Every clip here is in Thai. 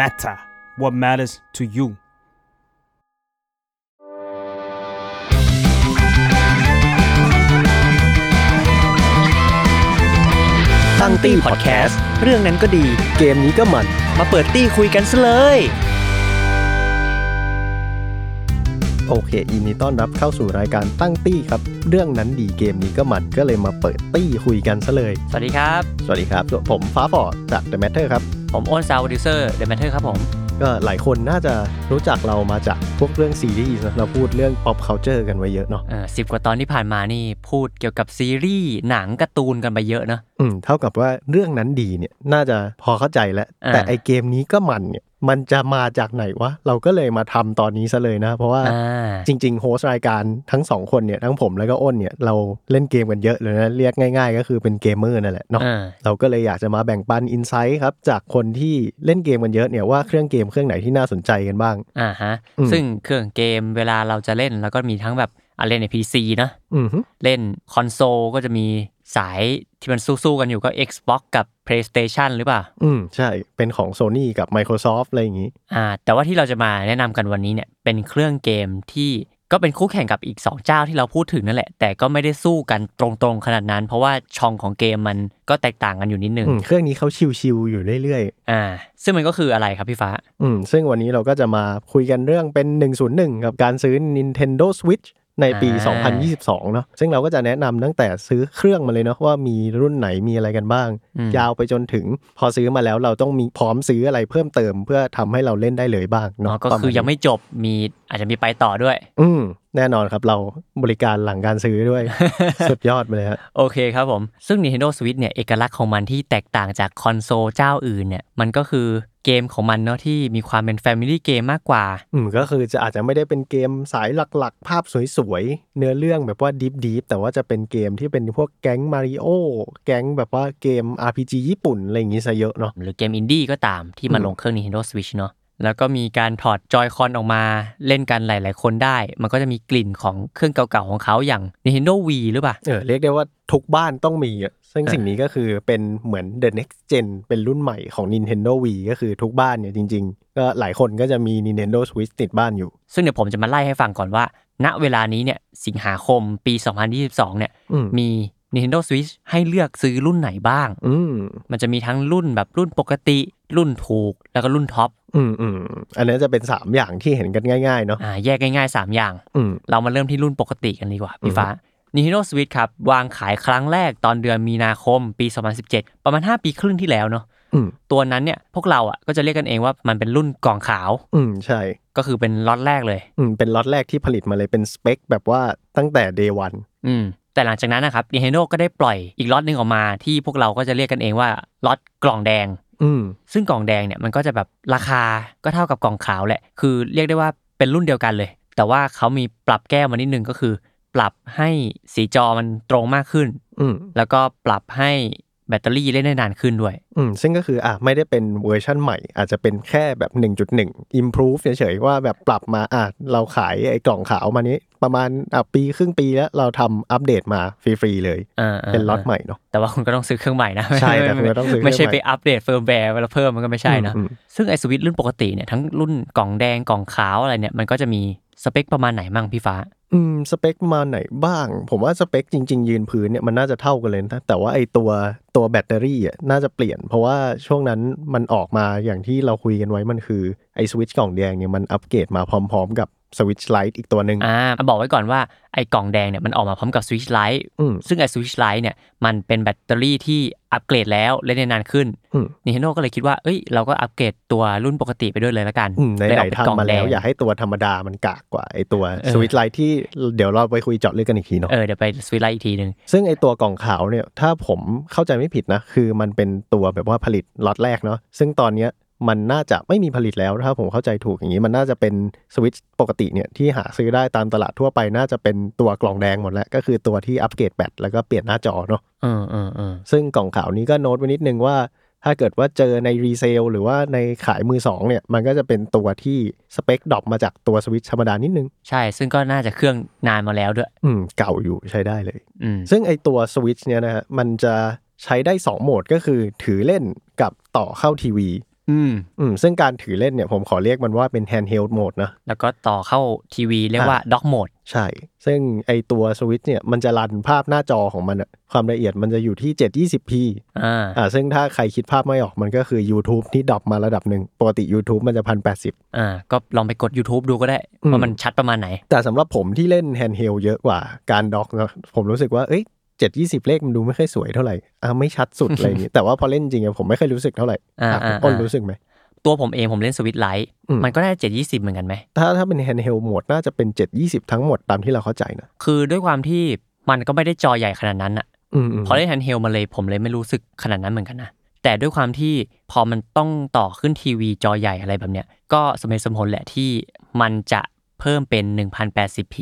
matter what matters to you ตั้งตี้พอดแคสต์เรื่องนั้นก็ดี เกมนี้ก็มัน มาเปิดตี้คุยกันซะเลย โอเคยินดีต้อนรับเข้าสู่รายการตั้งตี้ครับ เรื่องนั้นดีเกมนี้ก็มันก็เลยมาเปิดตี้คุยกันซะเลย สวัสดีครับ สวัสดีครับส่วนผมฟ้าฟอร์ดจาก The Matter ครับ ผมโอน sound producer The MATTER ครับผม ก็หลายคนน่าจะรู้จักเรามาจากพวกเรื่องซีรีส์นะเราพูดเรื่อง pop culture กันไว้เยอะเนาะเออสิบกว่าตอนที่ผ่านมานี่พูดเกี่ยวกับซีรีส์หนังการ์ตูนกันไปเยอะเนอะอืมเท่ากับว่าเรื่องนั้นดีเนี่ยน่าจะพอเข้าใจแล้วอ่าแต่ไอเกมนี้ก็มันเนี่ย มันจะมาจากไหนวะ เราก็เลยมาทำตอนนี้ซะเลยนะ เพราะว่าอ่าจริง ๆ host รายการทั้งสองคนเนี่ย ทั้งผมแล้วก็อ้นเนี่ย เราเล่นเกมกันเยอะเลยนะ เรียกง่าย ๆ ก็คือเป็นเกมเมอร์นั่นแหละเนาะอ่าเราก็เลยอยากจะมาแบ่งปัน insight ครับ จากคนที่เล่นเกมกันเยอะเนี่ยว่าเครื่องเกมเครื่องไหนที่น่าสนใจกันบ้างอ่าฮะอืมซึ่งเครื่องเกมเวลาเราจะเล่นเราก็มีทั้งแบบอะเล่นใน PC นะอือฮึเล่นคอนโซลก็จะมีสาย ที่มันสู้ๆกันอยู่ก็ Xbox กับ PlayStation หรือเปล่า อืม ใช่ เป็นของ Sony กับ Microsoft อะไรอย่างงี้ อ่า แต่ว่าที่เราจะมาแนะนำกันวันนี้เนี่ย เป็นเครื่องเกมที่ก็เป็นคู่แข่งกับอีก 2 เจ้าที่เราพูดถึงนั่นแหละ แต่ก็ไม่ได้สู้กันตรงๆขนาดนั้น เพราะว่าช่องของเกมมันก็แตกต่างกันอยู่นิดนึงอืมเครื่องนี้เขาชิวๆอยู่เรื่อยอ่า ซึ่งมันก็คืออะไรครับพี่ฟ้าๆอืม ซึ่งวันนี้เราก็จะมาคุยกันเรื่องเป็น 101 กับการซื้อ Nintendo Switch ในปีอ่า2022 เนาะซึ่งเราก็จะแนะนำตั้งแต่ซื้อเครื่องมาเลยเนาะว่ามีรุ่นไหนมีอะไรกันบ้างอืมยาวไปจนถึงพอซื้อมาแล้วเราต้องมีพร้อมซื้ออะไรเพิ่มเติมเพื่อทำให้เราเล่นได้เลยบ้างอ๋อเนาะก็ประาณคือยังไม่จบมีอาจจะมีไปต่อด้วย อืมแน่นอนครับ เราบริการหลังการซื้อด้วย สุดยอดไปเลยฮะโอเคครับผม ซึ่ง Nintendo Switch เนี่ย เอกลักษณ์ของมันที่แตกต่างจากคอนโซลเจ้าอื่นเนี่ย มันก็คือเกมของมันเนาะที่มีความเป็น Family Game มากกว่า อืมก็คือจะอาจจะไม่ได้เป็นเกมสายหลักๆ ภาพสวยๆ เนื้อเรื่องแบบว่า deep deep แต่ว่าจะเป็นเกมที่เป็นพวกแก๊งมาริโอแก๊งแบบว่าเกม RPG ญี่ปุ่นอะไรอย่างงี้ซะเยอะเนาะหรือเกมอินดี้ก็ตามที่มาอืมลงเครื่อง Nintendo Switch เนาะ แล้วก็มีการถอดจอยคอนออกมาเล่นกันหลาย ๆ คนได้ มันก็จะมีกลิ่นของเครื่องเก่าๆของเขาอย่าง Nintendo Wii หรือเปล่าเออเรียกได้ว่าทุกบ้านต้องมีอะซึ่งอ่าสิ่งนี้ก็คือเป็นเหมือน the next gen เป็นรุ่นใหม่ของ Nintendo Wii ก็คือทุกบ้านเนี่ยจริง ๆ ก็หลายคนก็จะมี Nintendo Switch ติดบ้านอยู่ ซึ่งเดี๋ยวผมจะมาไล่ให้ฟังก่อนว่า ณเวลานี้เนี่ยสิงหาคมปี 2022 เนี่ยอืมมี Nintendo Switch ให้เลือกซื้อรุ่นไหนบ้าง อืมมันจะมีทั้งรุ่นแบบรุ่นปกติ รุ่นถูก แล้วก็รุ่นท็อป อืมอืมอันนี้จะเป็น3อย่างที่เห็นกันง่ายๆเนาะอ่าแยกง่ายๆ3อย่างอืมเรามาเริ่มที่รุ่นปกติกันดีกว่าพี่ฟ้า Nintendo Switch ครับ วางขายครั้งแรกตอนเดือนมีนาคมปี 2017 ประมาณ 5 ปีครึ่งที่แล้วเนาะอืมตัวนั้นเนี่ยพวกเราอะก็จะเรียกกันเองว่ามันเป็นรุ่นกล่องขาว อืมใช่ ก็คือเป็นล็อตแรกเลย อืมเป็นล็อตแรกที่ผลิตมาเลยเป็นสเปคแบบว่าตั้งแต่ day one อืมแต่หลังจากนั้นนะครับ Nintendo ก็ได้ปล่อยอีกล็อตหนึ่งออกมาที่พวกเราก็จะเรียกกันเองว่าล็อตกล่องแดง อืมซึ่งกล่องแดงเนี่ยมันก็จะแบบราคาก็เท่ากับกล่องขาวแหละ คือเรียกได้ว่าเป็นรุ่นเดียวกันเลย แต่ว่าเขามีปรับแก้มานิดนึงก็คือ ปรับให้สีจอมันตรงมากขึ้น อืมแล้วก็ปรับให้แบตเตอรี่เล่นได้นานขึ้นด้วย อืม ซึ่งก็คืออะไม่ได้เป็นเวอร์ชั่นใหม่ อาจจะเป็นแค่แบบ 1.1 improve เฉยๆว่าแบบปรับมาอะเราขายไอ้กล่องขาวมานี้ประมาณอะปีครึ่งปีแล้วเราทำอัปเดตมาฟรีๆเลยอ่าๆเป็นล็อตใหม่เนาะแต่ว่าคุณก็ต้องซื้อเครื่องใหม่นะใช่แต่คุณก็ต้องซื้อเครื่องไม่ใช่ใหม่ไปอัปเดตเฟิร์มแวร์แล้วเพิ่มมันก็ไม่ใช่นะอืมซึ่งไอสวิตช์รุ่นปกติเนี่ยทั้งรุ่นกล่องแดงกล่องขาวอะไรเนี่ยมันก็จะมีสเปคประมาณไหนมั่งพี่ฟ้า อืมสเปคมาไหนบ้าง ผมว่าสเปคจริง ๆ ยืนพื้นเนี่ยมันน่าจะเท่ากันเลยนะแต่ว่าไอ้ตัวตัวแบตเตอรี่อะน่าจะเปลี่ยน เพราะว่าช่วงนั้นมันออกมาอย่างที่เราคุยกันไว้มันคือไอ้สวิตช์กล่องแดงเนี่ยมันอัปเกรดมาพร้อม ๆ กับ Switch Lite อีกตัวหนึ่งอ่าบอกไว้ก่อนว่าไอ้กล่องแดงเนี่ยมันออกมาพร้อมกับ Switch Lite อืมซึ่งไอ้ Switch Lite เนี่ยมันเป็นแบตเตอรี่ที่อัปเกรดแล้วเล่นได้นานขึ้นอืม Nintendo ก็เลยคิดว่าเอ้ยเราก็อัปเกรดตัวรุ่นปกติไปด้วยเลยละกันอืมไหเลยนออกๆเป็นกล่องทำมาแล้วดงอย่าให้ตัวธรรมดามันกากกว่าไอตัวเออ Switch Lite ที่เดี๋ยวเราไปคุยเจาะลึกกันอีกทีเนาะเออเดี๋ยวไป Switch Lite อีกทีหนึ่งซึ่งไอตัวกล่องขาวเนี่ยถ้าผมเข้าใจไม่ผิดนะคือมันเป็นตัวแบบว่าผลิตล็อตแรกเนาะซึ่งตอนเนี้ย มันน่าจะไม่มีผลิตแล้วถ้าผมเข้าใจถูกอย่างนี้มันน่าจะเป็นสวิตช์ปกติเนี่ยที่หาซื้อได้ตามตลาดทั่วไปน่าจะเป็นตัวกล่องแดงหมดแล้ว ก็คือตัวที่อัปเกรดแบตแล้วก็เปลี่ยนหน้าจอเนาะเออเออเออซึ่งกล่องขาวนี้ก็โน้ตไว้นิดนึงว่า ถ้าเกิดว่าเจอใน resale หรือว่าในขายมือสองเนี่ยมันก็จะเป็นตัวที่สเปค drop มาจากตัวสวิตช์ธรรมดานิดนึง ใช่ ซึ่งก็น่าจะเครื่องนานมาแล้วด้วย อืมเก่าอยู่ใช้ได้เลย อืมซึ่งไอตัวสวิตช์เนี่ยนะฮะมันจะใช้ได้ 2 โหมดก็คือถือเล่นกับต่อเข้าทีวี อืมอืมซึ่งการถือเล่นเนี่ยผมขอเรียกมันว่าเป็น handheld mode นะแล้วก็ต่อเข้าทีวีเรียกว่าด็อกโหมดใช่ ซึ่งไอตัวสวิตช์เนี่ยมันจะรันภาพหน้าจอของมันอะความละเอียดมันจะอยู่ที่ 720p อ่าอ่าซึ่งถ้าใครคิดภาพไม่ออกมันก็คือ YouTube ที่ดรอปมาระดับหนึ่งปกติ YouTube มันจะพันแปดสิบอ่าก็ลองไปกด YouTube ดูก็ได้อืมว่ามันชัดประมาณไหน แต่สำหรับผมที่เล่น handheld เยอะกว่าการ dock นะผมรู้สึกว่าเอ้ย เจ็ดยี่สิบเลขมันดูไม่ค่อยสวยเท่าไหร่อ่าไม่ชัดสุดอะไรอย่างนี้แต่ว่าพอเล่นจริงอะผมไม่ค่อยรู้สึกเท่าไหร่อ่าอะอ่าอ้นอ่ารู้สึกไหมตัวผมเองผมเล่น Switch Lite อืมมันก็ได้เจ็ดยี่สิบเหมือนกันไหมถ้าถ้าเป็น handheld mode น่าจะเป็นเจ็ดยี่สิบทั้งหมดตามที่เราเข้าใจนะคือด้วยความที่มันก็ไม่ได้จอใหญ่ขนาดนั้นอะอืมอืมพอเล่น handheld มาเลยผมเลยไม่รู้สึกขนาดนั้นเหมือนกันนะแต่ด้วยความที่พอมันต้องต่อขึ้นทีวีจอใหญ่อะไรแบบเนี้ยก็สมเหตุสมผลแหละที่มันจะเพิ่มเป็น 1080p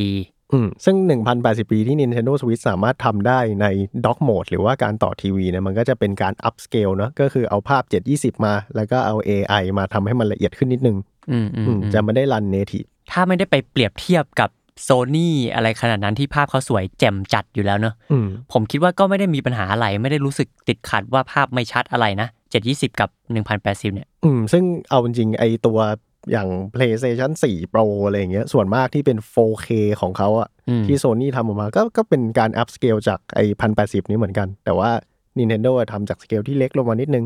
อืมซึ่ง 1,080 ปีที่ Nintendo Switch สามารถทำได้ใน Dock Mode หรือว่าการต่อทีวีเนี่ยมันก็จะเป็นการ upscale เนอะก็คือเอาภาพ 720 มา แล้วก็เอา AI มาทำให้มันละเอียดขึ้นนิดนึงอืมอืมอืมอืมจะไม่ได้รัน native ถ้าไม่ได้ไปเปรียบเทียบกับโซนี่อะไรขนาดนั้นที่ภาพเขาสวยแจ่มจัดอยู่แล้วเนอะอืมผมคิดว่าก็ไม่ได้มีปัญหาอะไร ไม่ได้รู้สึกติดขัดว่าภาพไม่ชัดอะไรนะ720 กับ 1080 เนี่ย อืม ซึ่งเอาจริงๆไอตัว อย่าง PlayStation 4 Pro อะไรอย่างเงี้ยส่วนมากที่เป็น 4K ของเขาอะอืมที่ Sony ทำออกมาก็ก็เป็นการ upscale จากไอ1080นี้เหมือนกัน แต่ว่า Nintendo อะทำจากสเกลที่เล็กลงมานิดนึง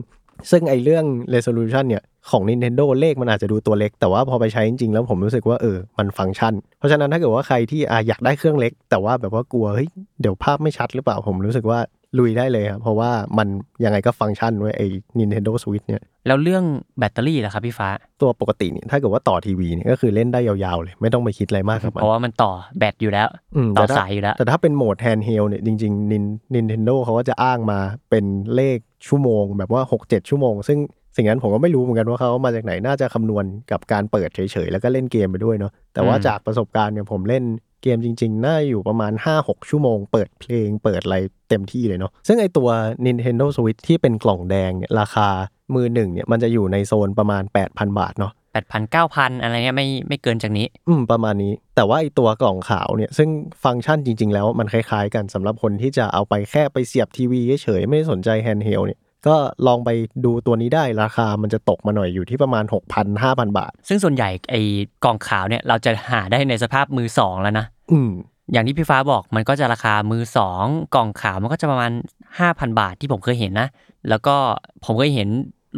ซึ่งไอเรื่อง resolution เนี่ยของ Nintendo เลขมันอาจจะดูตัวเล็ก แต่ว่าพอไปใช้จริงๆ แล้วผมรู้สึกว่าเออมันฟังก์ชัน เพราะฉะนั้นถ้าเกิดว่าใครที่อะอยากได้เครื่องเล็ก แต่ว่าแบบว่ากลัวเฮ้ยเดี๋ยวภาพไม่ชัดหรือเปล่าผมรู้สึกว่า ลุยได้เลยครับเพราะว่ามันยังไงก็ฟังก์ชันไว้ไอ้ Nintendo Switch เนี่ยแล้วเรื่องแบตเตอรี่ล่ะครับพี่ฟ้า ตัวปกติเนี่ยถ้าเกิดว่าต่อทีวีเนี่ยก็คือเล่นได้ยาวๆเลย ไม่ต้องไปคิดอะไรมากกับมันเพราะว่ามันต่อแบตอยู่แล้วอืมต่อแต่ถ้สายอยู่แล้ว แต่ถ้าเป็นโหมด handheld เนี่ยจริงๆ Nin- Nintendo เขาก็จะอ้างมาเป็นเลขชั่วโมง แบบว่า 6-7 ชั่วโมง ซึ่งสิ่งนั้นผมก็ไม่รู้เหมือนกันว่าเขาเอามาจากไหนน่าจะคำนวณกับการเปิดเฉยๆ แล้วก็เล่นเกมไปด้วยเนาะแต่ว่าอืมจากประสบการณ์เนี่ยผมเล่น เกมจริง ๆ น่าอยู่ประมาณ 5-6 ชั่วโมง เปิดเพลงเปิดอะไรเต็มที่เลยเนาะซึ่งไอตัว Nintendo Switch ที่เป็นกล่องแดงเนี่ยราคามือหนึ่งเนี่ยมันจะอยู่ในโซนประมาณ 8,000 บาทเนาะแปดพันเก้าพันอะไรเงี้ยไม่ไม่เกินจากนี้ อืมประมาณนี้ แต่ว่าไอตัวกล่องขาวเนี่ย ซึ่งฟังก์ชันจริง ๆ แล้วมันคล้าย ๆ กันสำหรับคนที่จะเอาไปแค่ไปเสียบทีวีเฉยๆไม่ได้สนใจ handheld เนี่ย ก็ลองไปดูตัวนี้ได้ราคามันจะตกมาหน่อยอยู่ที่ประมาณ 6,000 5,000 บาท ซึ่งส่วนใหญ่ไอ้กล่องขาวเนี่ยเราจะหาได้ในสภาพมือสองแล้วนะอืมอย่างที่พี่ฟ้าบอกมันก็จะราคามือสองกล่องขาวมันก็จะประมาณ 5,000 บาทที่ผมเคยเห็นนะ แล้วก็ผมเคยเห็น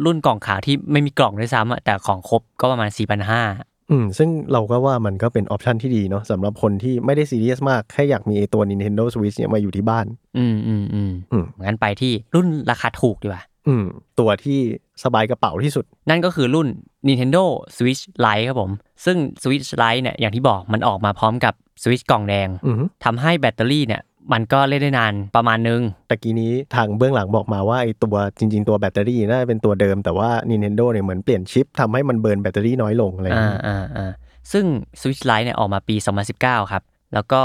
รุ่นกล่องขาวที่ไม่มีกล่องด้วยซ้ำอะแต่ของครบก็ประมาณ4,500 อืม ซึ่งเราก็ว่ามันก็เป็นออปชันที่ดีเนาะสำหรับคนที่ไม่ได้ซีเรียสมาก แค่อยากมีไอตัว Nintendo Switch เนี่ยมาอยู่ที่บ้าน อืมอืมอืมอืมงั้นไปที่รุ่นราคาถูกดีกว่า อืม ตัวที่สบายกระเป๋าที่สุด นั่นก็คือรุ่น Nintendo Switch Lite ครับผม ซึ่ง Switch Lite เนี่ยอย่างที่บอกมันออกมาพร้อมกับ Switch กล่องแดงอือฮึทำให้แบตเตอรี่เนี่ย มันก็เล่นได้นานประมาณนึง ตะกี้นี้ทางเบื้องหลังบอกมาว่าไอตัวจริง ๆ ตัวแบตเตอรี่น่าจะเป็นตัวเดิมแต่ว่า Nintendo เนี่ยเหมือนเปลี่ยนชิปทำให้มัน burn แบตเตอรี่น้อยลงอะไรอย่างอ่าเงี้ยอ่าอ่าซึ่ง Switch Lite เนี่ยออกมาปี 2019 ครับ แล้วก็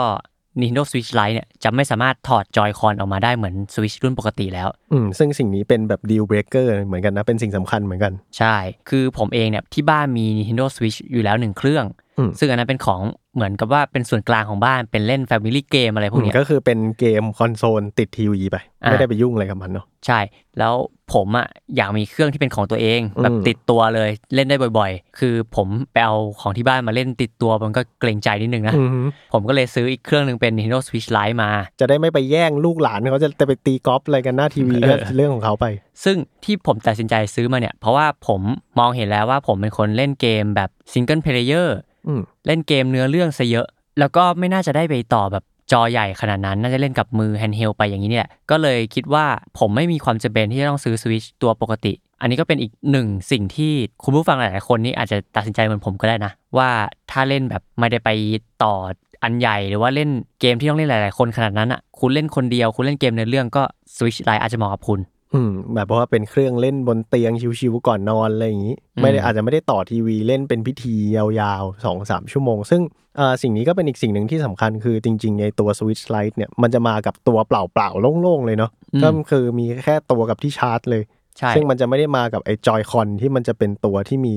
Nintendo Switch Lite เนี่ยจะไม่สามารถถอด Joy-Con ออกมาได้เหมือน Switch รุ่นปกติแล้ว อืม ซึ่งสิ่งนี้เป็นแบบ deal breaker เหมือนกันนะ เป็นสิ่งสำคัญเหมือนกัน ใช่ คือผมเองเนี่ยที่บ้านมี Nintendo Switch อยู่แล้วหนึ่งเครื่องอืมซึ่งอันนั้นเป็นของ เหมือนกับว่าเป็นส่วนกลางของบ้านเป็นเล่น Family Game อะไรพวกเนี้ยก็คือเป็นเกมคอนโซลติดทีวีไปอ่าไม่ได้ไปยุ่งอะไรกับมันเนาะใช่ แล้วผมอะอยากมีเครื่องที่เป็นของตัวเองแบบอืมติดตัวเลยเล่นได้บ่อย ๆ คือผมไปเอาของที่บ้านมาเล่นติดตัวมันก็เกรงใจนิดนึงนะอือฮึผมก็เลยซื้ออีกเครื่องหนึ่งเป็น Nintendo Switch Lite มา จะได้ไม่ไปแย่งลูกหลานเขาจะไปตีกอล์ฟอะไรกันหน้าทีวีเออก็เรื่องของเขาไป ซึ่งที่ผมตัดสินใจซื้อมาเนี่ย เพราะว่าผมมองเห็นแล้วว่าผมเป็นคนเล่นเกมแบบ single player อืม เล่นเกมเนื้อเรื่องซะเยอะ แล้วก็ไม่น่าจะได้ไปต่อแบบจอใหญ่ขนาดนั้น น่าจะเล่นกับมือ handheld ไปอย่างนี้เนี่ย ก็เลยคิดว่าผมไม่มีความจำเป็นที่จะต้องซื้อสวิชตัวปกติ อันนี้ก็เป็นอีกหนึ่งสิ่งที่คุณผู้ฟังหลาย ๆ คนนี่อาจจะตัดสินใจเหมือนผมก็ได้นะ ว่าถ้าเล่นแบบไม่ได้ไปต่ออันใหญ่หรือว่าเล่นเกมที่ต้องเล่นหลาย ๆ คนขนาดนั้นอะ คุณเล่นคนเดียว คุณเล่นเกมในอเรื่องก็สวิชไลน์อาจจะเหมาะกับคุณ อืมแบบว่าเป็นเครื่องเล่นบนเตียงชิวๆก่อนนอนอะไรอย่างนี้อืมไม่ได้อาจจะไม่ได้ต่อทีวีเล่นเป็นพิธียาวๆสองสามชั่วโมง ซึ่งอ่าสิ่งนี้ก็เป็นอีกสิ่งหนึ่งที่สำคัญคือจริงๆไอตัว Switch Lite เนี่ยมันจะมากับตัวเปล่าๆโล่งๆเลยเนาะก็คือมีแค่ตัวกับที่ชาร์จเลยใช่ซึ่งมันจะไม่ได้มากับไอ้จอยคอนที่มันจะเป็นตัวที่มี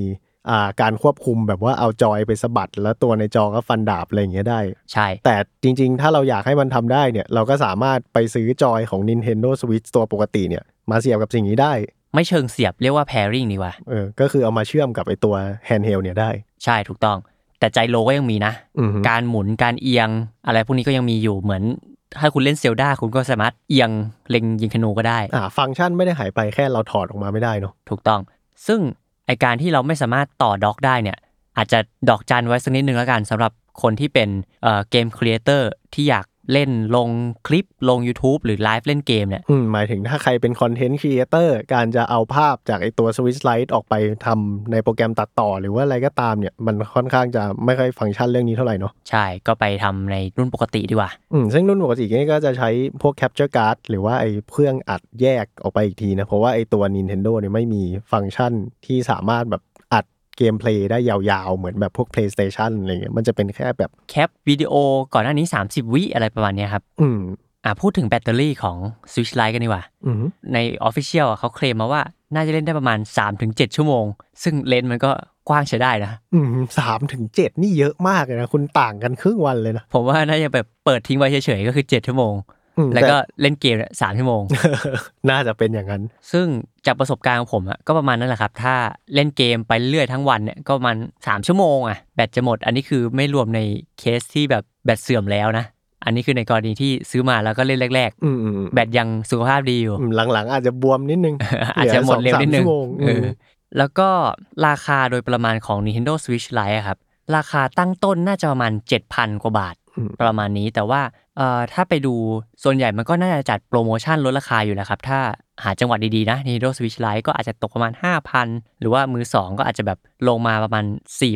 อ่าการควบคุมแบบว่าเอาจอยไปสะบัด แล้วตัวในจอก็ฟันดาบอะไรอย่างเงี้ยได้ ใช่ แต่จริง ๆ ถ้าเราอยากให้มันทำได้เนี่ย เราก็สามารถไปซื้อจอยของ Nintendo Switch ตัวปกติเนี่ย มาเสียบกับสิ่งนี้ได้ ไม่เชิงเสียบเรียกว่า pairing ดีกว่า เออ ก็คือเอามาเชื่อมกับไอตัว handheld เนี่ยได้ ใช่ถูกต้อง แต่ gyro ก็ยังมีนะ อืมการหมุนการเอียง อะไรพวกนี้ก็ยังมีอยู่เหมือน ถ้าคุณเล่น Zelda คุณก็สามารถเอียงเล็งยิงธนูก็ได้ อ่า ฟังก์ชันไม่ได้หายไปแค่เราถอดออกมาไม่ได้เนาะ ถูกต้อง ซึ่ง ไอการที่เราไม่สามารถต่อ dock ได้เนี่ยอาจจะดอกจันไว้สักนิดนึงแล้วกันสำหรับคนที่เป็น game creator ที่อยาก เล่นลงคลิปลง YouTube หรือไลฟ์เล่นเกมเนี่ยอืมหมายถึงถ้าใครเป็น content creator การจะเอาภาพจากไอตัว Switch Lite ออกไปทำในโปรแกรมตัดต่อหรือว่าอะไรก็ตามเนี่ย มันค่อนข้างจะไม่ค่อยฟังก์ชันเรื่องนี้เท่าไหร่เนาะใช่ก็ไปทำในรุ่นปกติดีกว่าอืมซึ่งรุ่นปกตินี่ก็จะใช้พวก capture card หรือว่าไอเครื่องอัดแยกออกไปอีกทีนะ เพราะว่าไอตัว Nintendo เนี่ยไม่มีฟังก์ชันที่สามารถแบบอัด เกมเพลย์ได้ยาวๆ เหมือนแบบพวก PlayStation อะไรเงี้ยมันจะเป็นแค่แบบแคปวิดีโอก่อนหน้านี้ 30 วิอะไรประมาณเนี้ยครับ อืมอะพูดถึงแบตเตอรี่ของ Switch Lite กันดีกว่าอืมใน Official อะเขาเคลมมาว่าน่าจะเล่นได้ประมาณ 3-7 ชั่วโมง ซึ่งเลนส์มันก็กว้างใช้ได้นะอืมสามถึงเจ็ดนี่เยอะมากเลยนะ คุณต่างกันครึ่งวันเลยนะ ผมว่าน่าจะแบบเปิดทิ้งไว้เฉยๆ ก็คือ7ชั่วโมงอืม แล้วก็ต่เล่นเกมเนี่ยสามชั่วโมง น่าจะเป็นอย่างนั้น ซึ่งจากประสบการณ์ของผมอะก็ประมาณนั้นแหละครับ ถ้าเล่นเกมไปเรื่อยทั้งวันเนี่ยก็ประมาณ3ชั่วโมงอะแบตจะหมด อันนี้คือไม่รวมในเคสที่แบบแบตเสื่อมแล้วนะ อันนี้คือในกรณีที่ซื้อมาแล้วก็เล่นแรกอืมอืมอืมๆแบตยังสุขภาพดีอยู่อืมหลังๆ อาจจะบวมนิดนึง อาจจะหมดเร็วนิดนึงหลือสอสามชั่วโมงเออือมแล้วก็ราคาโดยประมาณของ Nintendo Switch Lite อะครับราคาตั้งต้นน่าจะประมาณ7,000 กว่าบาทอืม ประมาณนี้แต่ว่าเอ่อถ้าไปดูส่วนใหญ่มันก็น่าจะจัดโปรโมชั่นลดราคาอยู่แล้วครับ ถ้าหาจังหวัดดีๆนะ Nintendo Switch Lite ก็อาจจะตกประมาณ 5,000 หรือว่ามือ 2 ก็อาจจะแบบลงมาประมาณ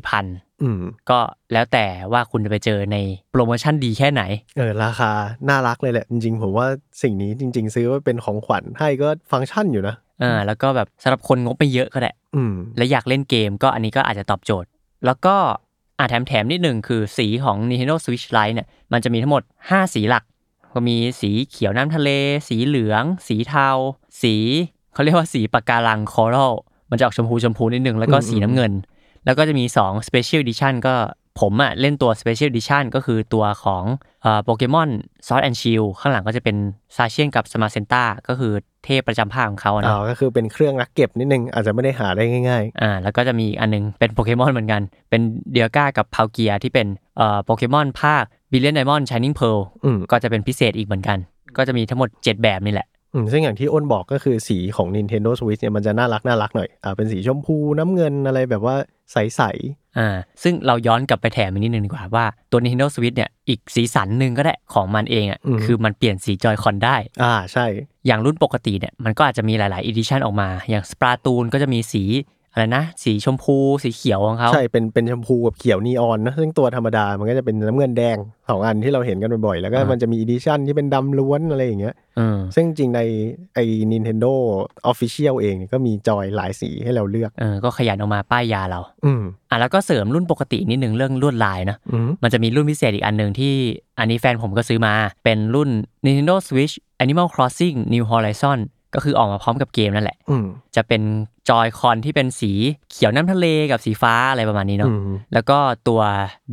4,000อืมก็แล้วแต่ว่าคุณจะไปเจอในโปรโมชั่นดีแค่ไหน เออ ราคา น่ารักเลยแหละ จริงๆ ผมว่าสิ่งนี้จริง ๆ ซื้อไว้เป็นของขวัญให้ก็ฟังก์ชันอยู่นะอ่าแล้วก็แบบสำหรับคนงบไม่เยอะก็ได้อืมและอยากเล่นเกมก็อันนี้ก็อาจจะตอบโจทย์ แล้วก็ อาแถมแถมๆนิดหนึ่งคือสีของ Nintendo Switch Lite เนี่ยมันจะมีทั้งหมด 5 สีหลัก ก็มีสีเขียวน้ำทะเล สีเหลือง สีเทา สีเขาเรียกว่าสีปะการัง coral มันจะออกชมพูชมพูนิดนึงแล้วก็อืมสีน้ำเงิน แล้วก็จะมี 2 Special Edition ก็ ผมอะเล่นตัว Special Edition ก็คือตัวของ Pokémon Sword and Shield ข้างหลังก็จะเป็น Zacian กับ Zamazenta ก็คือเทพประจำภาคของเขาอะอ๋เนาะอก็คือเป็นเครื่อง rare เก็บนิดนึง อาจจะไม่ได้หาได้ง่ายอ่าแล้วก็จะมีอีกอันนึงเป็นโปเกมอนเหมือนกัน เป็น Dialga กับ Palkia ที่เป็นเอ่อโปเกมอนภาค Brilliant Diamond Shining Pearl อืมก็จะเป็นพิเศษอีกเหมือนกัน ก็จะมีทั้งหมด 7 แบบนี่แหละอืม ซึ่งอย่างที่อ้นบอกก็คือสีของ Nintendo Switch เนี่ยมันจะน่ารักน่ารักหน่อยอ่าเป็นสีชมพูน้ำเงินอะไรแบบว่าใสอ่าซึ่งเราย้อนกลับไปแถมอีกนิดนึงดีกว่าว่าตัว Nintendo Switch เนี่ยอีกสีสันหนึ่งก็ได้ของมันเองอะคือมันเปลี่ยนสี Joy-Con ได้ๆอ่าใช่ อย่างรุ่นปกติเนี่ยมันก็อาจจะมีหลาย ๆ edition ออกมา อย่างสป a าตูนก็จะมีสี อะไรนะ สีชมพูสีเขียวของเขาใช่เป็นเป็นชมพูกับเขียวนีออนนะซึ่งตัวธรรมดามันก็จะเป็นน้ำเงินแดงสองอันที่เราเห็นกันบ่อยๆ แล้วก็อ่ามัมันจะมี edition ที่เป็นดำล้วนอะไรอย่างเงี้ยอืมซึ่งจริงในไอ้ Nintendo Official เองเนี่ยก็มีจอยหลายสีให้เราเลือกเออก็ขยันออกมาป้ายยาเราอืมอะแล้วก็เสริมรุ่นปกตินิดนึงเรื่องลวดลายนะอืมมันจะมีรุ่นพิเศษอีกอันหนึ่งที่อันนี้แฟนผมก็ซื้อมาเป็นรุ่น Nintendo Switch Animal Crossing New Horizon ก็คือออกมาพร้อมกับเกมนั่นแหละอืมจะเป็นจอยคอนที่เป็นสีเขียวน้ำทะเลกับสีฟ้าอะไรประมาณนี้อืเนาะมแล้วก็ตัว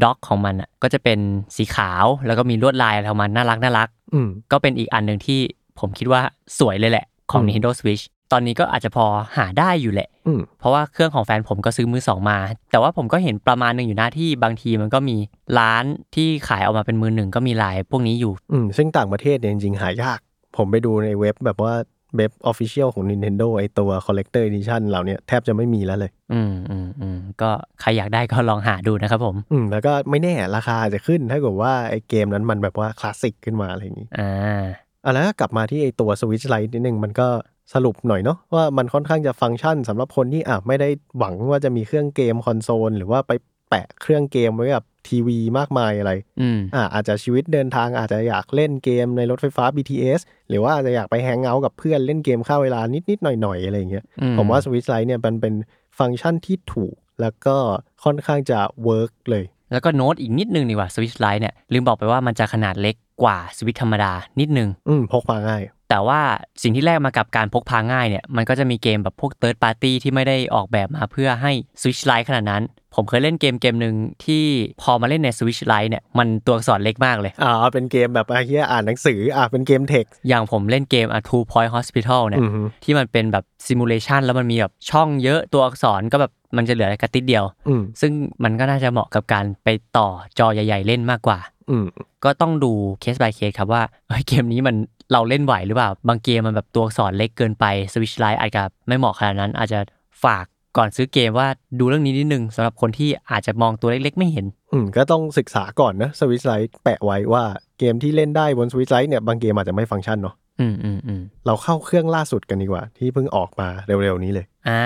ด็อกของมันอะก็จะเป็นสีขาวแล้วก็มีลวดลายอะไรของมันน่ารักน่ารักอืมก็เป็นอีกอันหนึ่งที่ผมคิดว่าสวยเลยแหละ ของอืม Nintendo Switch ตอนนี้ก็อาจจะพอหาได้อยู่แหละอืมเพราะว่าเครื่องของแฟนผมก็ซื้อมือสองมา แต่ว่าผมก็เห็นประมาณหนึ่งอยู่นะที่บางทีมันก็มีร้านที่ขายออกมาเป็นมือหนึ่งก็มีลายพวกนี้อยู่ อืมซึ่งต่างประเทศเนี่ยจริงๆหายาก ผมไปดูในเว็บแบบว่า เว็บ Official ของ Nintendo ไอตัว Collector Edition เหล่าเนี้ยแทบจะไม่มีแล้วเลย อืมอืมอืมก็ใครอยากได้ก็ลองหาดูนะครับผม อืม แล้วก็ไม่แน่ราคาจะขึ้น ถ้าเกิดว่าไอเกมนั้นมันแบบว่าคลาสสิกขึ้นมาอะไรอย่างนี้ อ่าอะแล้วก็กลับมาที่ไอตัว Switch Lite นิดนึงมันก็สรุปหน่อยเนาะว่ามันค่อนข้างจะฟังก์ชันสำหรับคนที่อะไม่ได้หวังว่าจะมีเครื่องเกมคอนโซล หรือว่าไป แปะเครื่องเกมไว้กับทีวีมากมายอะไรอืมอะอาจจะชีวิตเดินทางอาจจะอยากเล่นเกมในรถไฟฟ้า BTS หรือว่าอาจจะอยากไป hang out กับเพื่อนเล่นเกมฆ่าเวลานิดๆหน่อยๆอะไรอย่างเงี้ยอืผมว่า Switch Lite เนี่ยมันเป็นฟังก์ชันที่ถูก แล้วก็ค่อนข้างจะ work เลย แล้วก็โน้ตอีกนิดนึงดีกว่า Switch Lite เนี่ยลืมบอกไปว่ามันจะขนาดเล็กกว่า Switch ธรรมดานิดนึง อืมพกมาง่าย แต่ว่าสิ่งที่แลกมากับการพกพาง่ายเนี่ย มันก็จะมีเกมแบบพวก third party ที่ไม่ได้ออกแบบมาเพื่อให้ Switch Lite ขนาดนั้น ผมเคยเล่นเกมเกมหนึ่งที่พอมาเล่นใน Switch Lite เนี่ย มันตัวอักษรเล็กมากเลย อ่า เป็นเกมแบบไอ้เหี้ยอ่านหนังสือ อ่าเป็นเกมเทค อย่างผมเล่นเกมอะ Two Point Hospital เนี่ยอือฮึที่มันเป็นแบบซิมูเลชันแล้วมันมีแบบช่องเยอะตัวอักษรก็แบบมันจะเหลือกระติดเดียวอืมซึ่งมันก็น่าจะเหมาะกับการไปต่อจอใหญ่ ๆ เล่นมากกว่าอืม ก็ต้องดูเคส by เคสครับว่าเฮ้ยเกมนี้มันเราเล่นไหวหรือเปล่า บางเกมมันแบบตัวอักษรเล็กเกินไป Switch Lite อาจจะไม่เหมาะขนาดนั้น อาจจะฝากก่อนซื้อเกมว่าดูเรื่องนี้นิดนึงสำหรับคนที่อาจจะมองตัวเล็กๆ ไม่เห็น อืมก็ต้องศึกษาก่อนนะ Switch Lite แปะไว้ว่าเกมที่เล่นได้บน Switch Lite เนี่ยบางเกมอาจจะไม่ฟังก์ชันเนาะ อืมอืมอืมเราเข้าเครื่องล่าสุดกันดีกว่า ที่เพิ่งออกมาเร็วๆนี้เลย อ่า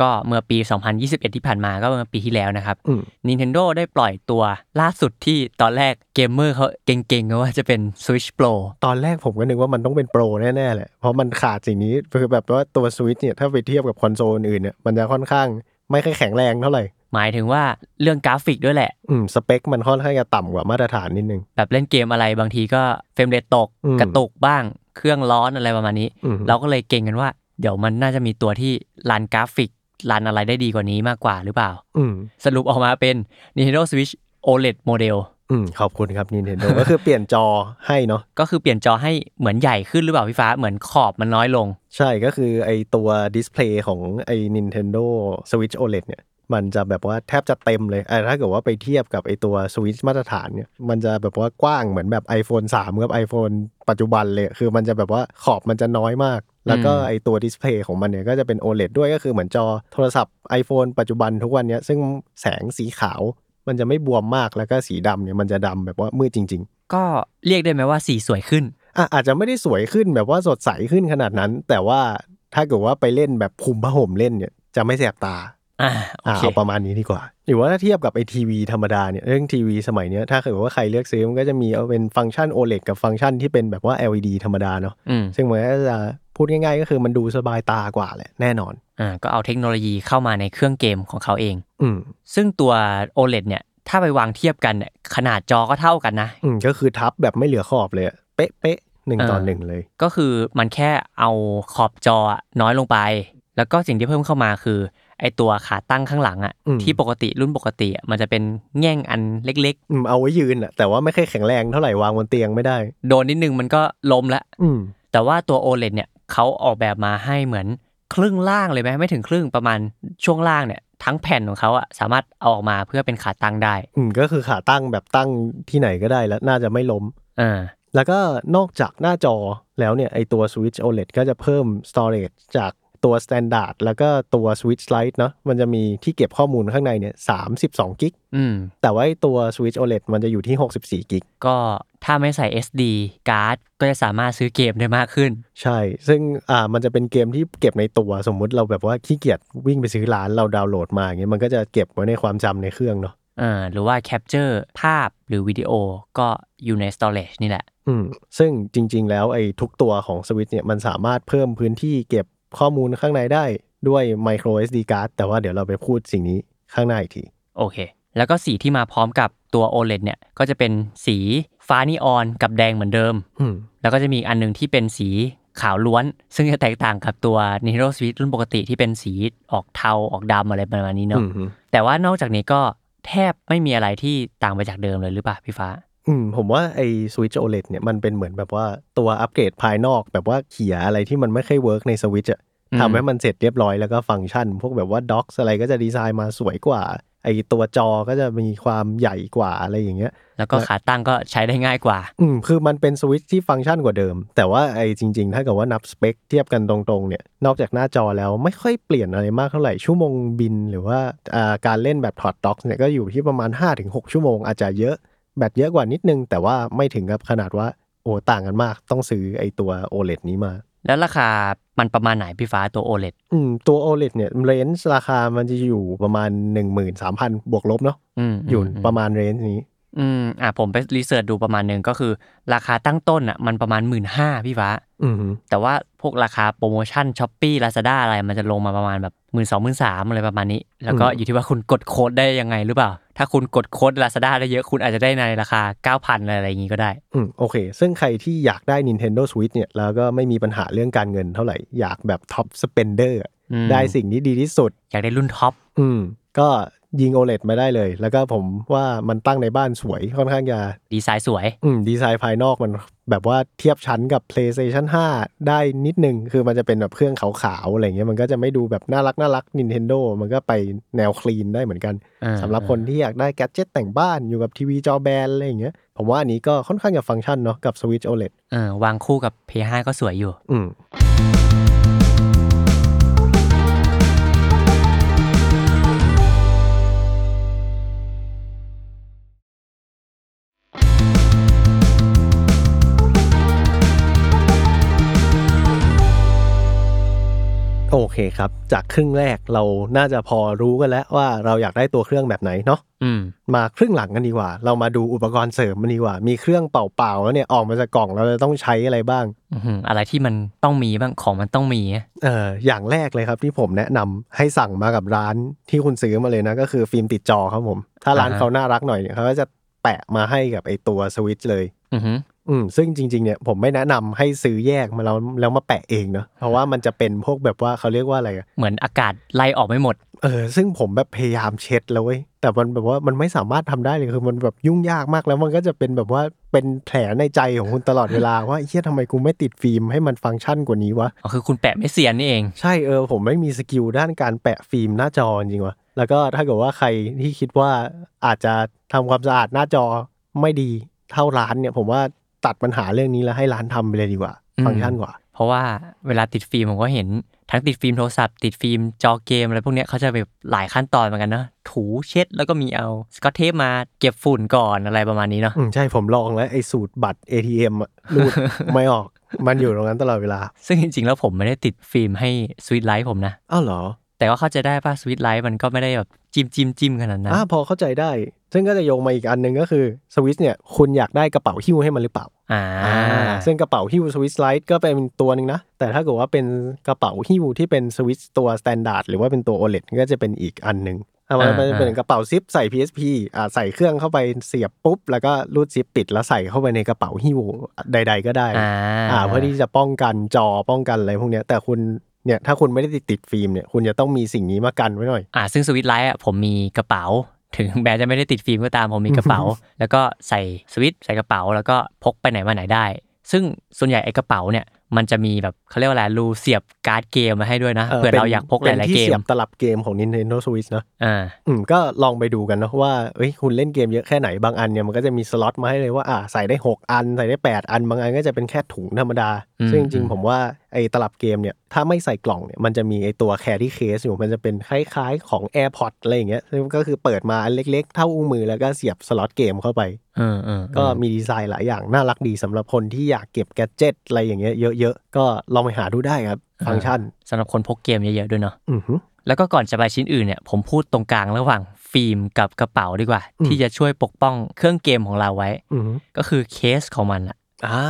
ก็เมื่อปี 2021 ที่ผ่านมาก็เมื่อปีที่แล้วนะครับอืม Nintendo ได้ปล่อยตัวล่าสุดที่ตอนแรกเกมเมอร์เขาเก็งๆกันว่าจะเป็น Switch Pro ตอนแรกผมก็นึกว่ามันต้องเป็น Pro แน่ๆแหละ เพราะมันขาดสิ่งนี้คือแบบว่าตัวสวิตเนี่ยถ้าไปเทียบกับคอนโซลอื่นเนี่ยมันจะค่อนข้างไม่ค่อยแข็งแรงเท่าไหร่หมายถึงว่าเรื่องกราฟิกด้วยแหละ อืม สเปคมันค่อนข้างจะต่ำกว่ามาตรฐานนิดนึง แบบเล่นเกมอะไรบางทีก็ frame rate ตกอืมกระตุกบ้าง เครื่องร้อนอะไรประมาณนี้อืมเราก็เลยเก็งกันว่า เดี๋ยวมันน่าจะมีตัวที่ run กราฟิก run อะไรได้ดีกว่านี้มากกว่าหรือเปล่าอืมสรุปออกมาเป็น Nintendo Switch OLED Model อืมขอบคุณครับ Nintendo ก็คือเปลี่ยนจอให้เนาะก็คือเปลี่ยนจอให้เหมือนใหญ่ขึ้นหรือเปล่าพี่ฟ้าเหมือนขอบมันน้อยลง ใช่ก็คือไอตัว display ของไอ Nintendo Switch OLED เนี่ย มันจะแบบว่าแทบจะเต็มเลยไอ้ถ้าเกิดว่าไปเทียบกับไอตัว Switch มาตรฐานเนี่ย มันจะแบบว่ากว้างเหมือนแบบ iPhone 3 กับ iPhone ปัจจุบันเลย คือมันจะแบบว่าขอบมันจะน้อยมาก แล้วก็อืมไอตัว display ของมันเนี่ยก็จะเป็น OLED ด้วยก็คือเหมือนจอโทรศัพท์ iPhone ปัจจุบันทุกวันเนี้ยซึ่งแสงสีขาว มันจะไม่ bloom มากแล้วก็สีดำเนี่ยมันจะดำแบบว่ามืดจริง ๆ ก็เรียกได้ไหมว่าสีสวยขึ้นอะอาจจะไม่ได้สวยขึ้นแบบว่าสดใสขึ้นขนาดนั้น แต่ว่าถ้าเกิดว่าไปเล่นแบบคลุมผ้าห่มเล่นเนี่ยจะไม่แสบตา อ่าโออ่าเคเอาประมาณนี้ดีกว่า หรือว่าถ้าเทียบกับไอทีวีธรรมดาเนี่ยเรื่องทีวีสมัยเนี้ยถ้าเกิดว่าใครเลือกซื้อมันก็จะมีเอาเป็นฟังก์ชัน OLED กับฟังก์ชันที่เป็นแบบว่า LED ธรรมดาเนาะอืมซึ่งมันก็จะพูดง่ายๆ ก็คือมันดูสบายตากว่าแหละแน่นอนอ่าก็เอาเทคโนโลยีเข้ามาในเครื่องเกมของเขาเองอืมซึ่งตัว OLED เนี่ยถ้าไปวางเทียบกันเนี่ยขนาดจอก็เท่ากันนะอืมก็คือทับแบบไม่เหลือขอบเลยอะเป๊ะเป๊ะๆหนึ่งต่อหนึ่งเลย ก็คือมันแค่เอาขอบจอน้อยลงไป แล้วก็สิ่งที่เพิ่มเข้ามาคือ ไอตัวขาตั้งข้างหลังอะอืมที่ปกติรุ่นปกติอะมันจะเป็นแง่งอันเล็กอืมเอาไว้ยืนอะแต่ว่าไม่ค่อยแข็งแรงเท่าไหร่วางบนเตียงไม่ได้ๆโดนนิดนึงมันก็ล้มละอืมแต่ว่าตัว OLED เนี่ยเขาออกแบบมาให้เหมือนครึ่งล่างเลยไหมไม่ถึงครึ่งประมาณช่วงล่างเนี่ยทั้งแผ่นของเขาอะสามารถเอาออกมาเพื่อเป็นขาตั้งได้ อืมก็คือขาตั้งแบบตั้งที่ไหนก็ได้แล้วน่าจะไม่ล้มอ่าแล้วก็นอกจากหน้าจอแล้วเนี่ยไอตัว Switch OLED ก็จะเพิ่ม storage จาก ตัว standard แล้วก็ตัว Switch Lite เนาะมันจะมีที่เก็บข้อมูลข้างในเนี่ย32กิกอืมแต่ว่าไอตัว Switch OLED มันจะอยู่ที่64กิกก็ถ้าไม่ใส่ SD การ์ดก็จะสามารถซื้อเกมได้มากขึ้น ใช่ ซึ่งอ่ามันจะเป็นเกมที่เก็บในตัวสมมุติเราแบบว่าขี้เกียจวิ่งไปซื้อร้านเราดาวน์โหลดมาอย่างเงี้ยมันก็จะเก็บไว้ในความจำในเครื่องเนาะอ่าหรือว่า capture ภาพหรือวิดีโอก็อยู่ใน storage นี่แหละอืมซึ่งจริง ๆ แล้วไอ้ทุกตัวของ Switch เนี่ยมันสามารถเพิ่มพื้นที่เก็บ ข้อมูลข้างในได้ด้วย micro SD card แต่ว่าเดี๋ยวเราไปพูดสิ่งนี้ข้างหน้าอีกที โอเค แล้วก็สีที่มาพร้อมกับตัว OLED เนี่ย ก็จะเป็นสีฟ้านีออนกับแดงเหมือนเดิมอืมแล้วก็จะมีอีกอันหนึงที่เป็นสีขาวล้วน ซึ่งจะแตกต่างกับตัว Nintendo Switch รุ่นปกติที่เป็นสีออกเทาออกดำอะไรประมาณนี้เนาะอืมแต่ว่านอกจากนี้ก็แทบไม่มีอะไรที่ต่างไปจากเดิมเลยหรือเปล่าพี่ฟ้า อืมผมว่าไอ้ Switch OLED เนี่ยมันเป็นเหมือนแบบว่าตัวอัปเกรดภายนอก แบบว่าเขี่ยอะไรที่มันไม่ค่อย work ใน Switch อะอืมทำให้มันเสร็จเรียบร้อยแล้วก็ฟังก์ชัน พวกแบบว่าด็อกอะไรก็จะดีไซน์มาสวยกว่า ไอ้ตัวจอก็จะมีความใหญ่กว่าอะไรอย่างเงี้ย แล้วก็ขาตั้งก็ใช้ได้ง่ายกว่า อืมคือมันเป็นสวิตช์ที่ฟังก์ชันกว่าเดิม แต่ว่าไอ้จริง ๆ ถ้าเกิดว่านับสเปคเทียบกันตรงๆเนี่ย นอกจากหน้าจอแล้วไม่ค่อยเปลี่ยนอะไรมากเท่าไหร่ชั่วโมงบิน หรือว่าอ่าการเล่นแบบถอดด็อกเนี่ยก็อยู่ที่ประมาณ 5-6 ชั่วโมงอาจจะเยอะ แบตเยอะกว่านิดนึง แต่ว่าไม่ถึงกับขนาดว่าโอ้ต่างกันมาก ต้องซื้อไอ้ตัว OLED นี้มา แล้วราคามันประมาณไหนพี่ฟ้าตัว OLED อืมตัว OLED เนี่ย range ราคามันจะอยู่ประมาณ 13,000 บวกลบเนาะอืมอยู่ประมาณ range นี้อืมอะผมไป research ดูประมาณหนึ่งก็คือ ราคาตั้งต้นอะมันประมาณหมื่นห้าพี่ฟ้าอืมแต่ว่าพวกราคาโปรโมชั่น Shopee Lazada อะไรมันจะลงมาประมาณแบบหมื่นสองหมื่นสามอะไรประมาณนี้ แล้วก็อืมอยู่ที่ว่าคุณกดโค้ดได้ยังไงหรือเปล่า ถ้าคุณกดโค้ด Lazada ได้เยอะคุณอาจจะได้ในราคา 9,000 อะไรอย่างงี้ก็ได้ อืมโอเค ซึ่งใครที่อยากได้ Nintendo Switch เนี่ย แล้วก็ไม่มีปัญหาเรื่องการเงินเท่าไหร่ อยากแบบ top spender อืมได้สิ่งที่ดีที่สุด อยากได้รุ่น top อืมก็ยิง OLED มาได้เลย แล้วก็ผมว่ามันตั้งในบ้านสวยค่อนข้างจะดีไซน์สวย อืมดีไซน์ภายนอกมัน แบบว่าเทียบชั้นกับ PlayStation 5 ได้นิดนึง คือมันจะเป็นแบบเครื่องขาวๆอะไรเงี้ยมันก็จะไม่ดูแบบน่ารักน่ารัก Nintendo มันก็ไปแนวคลีนได้เหมือนกันอ่าสำหรับคนที่อยากได้แกดเจิตแต่งบ้านอยู่กับทีวีจอแบนอะไรอย่างเงี้ยผมว่าอันนี้ก็ค่อนข้างจะฟังก์ชันเนาะกับ Switch OLED เออวางคู่กับ PS5 ก็สวยอยู่ อืม โอเคครับ จากครึ่งแรกเราน่าจะพอรู้กันแล้วว่าเราอยากได้ตัวเครื่องแบบไหนเนาะอืมมาครึ่งหลังกันดีกว่า เรามาดูอุปกรณ์เสริมมันดีกว่า มีเครื่องเป่าๆแล้วเนี่ยออกมาจากกล่องเราจะต้องใช้อะไรบ้างอื้อหืออะไรที่มันต้องมีบ้างของมันต้องมีเอ่ออย่างแรกเลยครับที่ผมแนะนำให้สั่งมากับร้านที่คุณซื้อมาเลยนะก็คือฟิล์มติดจอครับผม ถ้าร้านอ่าฮะเขาน่ารักหน่อยเนี่ยเขาก็จะแปะมาให้กับไอตัวสวิตช์เลย อือหืออืมซึ่งจริงๆเนี่ยผมไม่แนะนำให้ซื้อแยกมาแล้วแล้วมาแปะเองเนาะเพราะว่ามันจะเป็นพวกแบบว่าเขาเรียกว่าอะไรอะเหมือนอากาศไล่ออกไม่หมด เออ ซึ่งผมแบบพยายามเช็ดแล้วเว้ยแต่มันแบบว่ามันไม่สามารถทำได้เลยคือมันแบบยุ่งยากมากแล้วมันก็จะเป็นแบบว่าเป็นแผลในใจของคุณตลอดเวลาว่าเหี้ยทำไมกูไม่ติดฟิล์มให้มันฟังก์ชันกว่านี้วะอ๋อคือคุณแปะไม่เซียนนี่เอง ใช่เออผมไม่มี skill ด้านการแปะฟิล์มหน้าจอจริงๆวะแล้วก็ถ้าเกิดว่าใครที่คิดว่าอาจจะทำความสะอาดหน้าจอไม่ดีเท่าร้านเนี่ยผมว่า ตัดปัญหาเรื่องนี้แล้วให้ร้านทำไปเลยดีกว่าอืมฟังก์ชันกว่า เพราะว่าเวลาติดฟิล์มผมก็เห็นทั้งติดฟิล์มโทรศัพท์ติดฟิล์มจอเกมอะไรพวกเนี้ยเขาจะแบบหลายขั้นตอนเหมือนกันเนอะถูเช็ดแล้วก็มีเอาสกอตเทปมาเก็บฝุ่นก่อนอะไรประมาณนี้เนาะอืมใช่ผมลองแล้วไอ้สูตรบัตร ATM อะรูดไม่ออกมันอยู่ตรงนั้นตลอดเวลา ซึ่งจริงๆแล้วผมไม่ได้ติดฟิล์มให้ Switch Lite ผมนะอ้าวเหรอ แต่ว่าเข้าใจได้ป่ะ Switch Lite มันก็ไม่ได้แบบจิ้มจิ้มจิ้มขนาดนั้นอ่าพอเข้าใจได้ ซึ่งก็จะโยงมาอีกอันหนึ่งก็คือสวิสเนี่ยคุณอยากได้กระเป๋าหิ้วให้มันหรือเปล่าอ่าซึ่งกระเป๋าหิ้ว Switch Lite ก็เป็นตัวหนึ่งนะ แต่ถ้าเกิดว่าเป็นกระเป๋าหิ้วที่เป็นสวิสตัว standard หรือว่าเป็นตัว OLED ก็จะเป็นอีกอันหนึ่งอะมันอ่ามันจะเป็นกระเป๋าซิปใส่ PSP อ่าใส่เครื่องเข้าไปเสียบปุ๊บ แล้วก็รูดซิปปิดแล้วใส่เข้าไปในกระเป๋าหิ้วใด ๆ ก็ได้อ่าอ่าเพื่อที่จะป้องกันจอป้องกันอะไรพวกเนี้ยแต่คุณ เนี่ยถ้าคุณไม่ได้ติดติดฟิล์มเนี่ยคุณจะต้องมีสิ่งนี้มากันไว้หน่อยอ่าซึ่ง Switch Lite อะผมมีกระเป๋า ถึงแม้จะไม่ได้ติดฟิล์มก็ตามผมมีกระเป๋า แล้วก็ใส่สวิตช์ใส่กระเป๋า แล้วก็พกไปไหนมาไหนได้ ซึ่งส่วนใหญ่ไอ้กระเป๋าเนี่ย มันจะมีแบบเขาเรียกว่าอะไรรูเสียบการ์ดเกมมาให้ด้วยนะเผื่อเราอยากพกหลายๆป็นที่เกเสีมยบตลับเกมของ Nintendo Switch เนอะอ่าอืมก็ลองไปดูกันเนอะว่าเอ้ยคุณเล่นเกมเยอะแค่ไหนบางอันเนี่ยมันก็จะมีสล็อตมาให้เลยว่าอ่าใส่ได้ 6 อัน ใส่ได้ 8 อัน บางอันก็จะเป็นแค่ถุงธรรมดาอืมซึ่งจริงๆผมว่าไอ้ตลับเกมเนี่ยถ้าไม่ใส่กล่องเนี่ยมันจะมีไอ้ตัว carry case อยู่มันจะเป็นคล้ายๆของ AirPods อะไรอย่างเงี้ยซึ่งก็คือเปิดมาอันเล็กๆ เท่าอุ้งมือแล้วก็เสียบสล็อตเกมเข้าไปเออเออก็มีดีไซน์หลายอย่างน่ารักดีสำหรับคนที่อยากเก็บ gadget อะไรอย่างเงี้ยเยอะๆ ก็ลองไปหาดูได้ครับ ฟังก์ชันสำหรับคนพกเกมเยอะๆด้วยเนาะอือหือแล้วก็ก่อนจะไปชิ้นอื่นเนี่ยผมพูดตรงกลางระหว่างฟิล์มกับกระเป๋าดีกว่าอืมที่จะช่วยปกป้องเครื่องเกมของเราไว้อือหือก็คือเคสของมันอะอ่า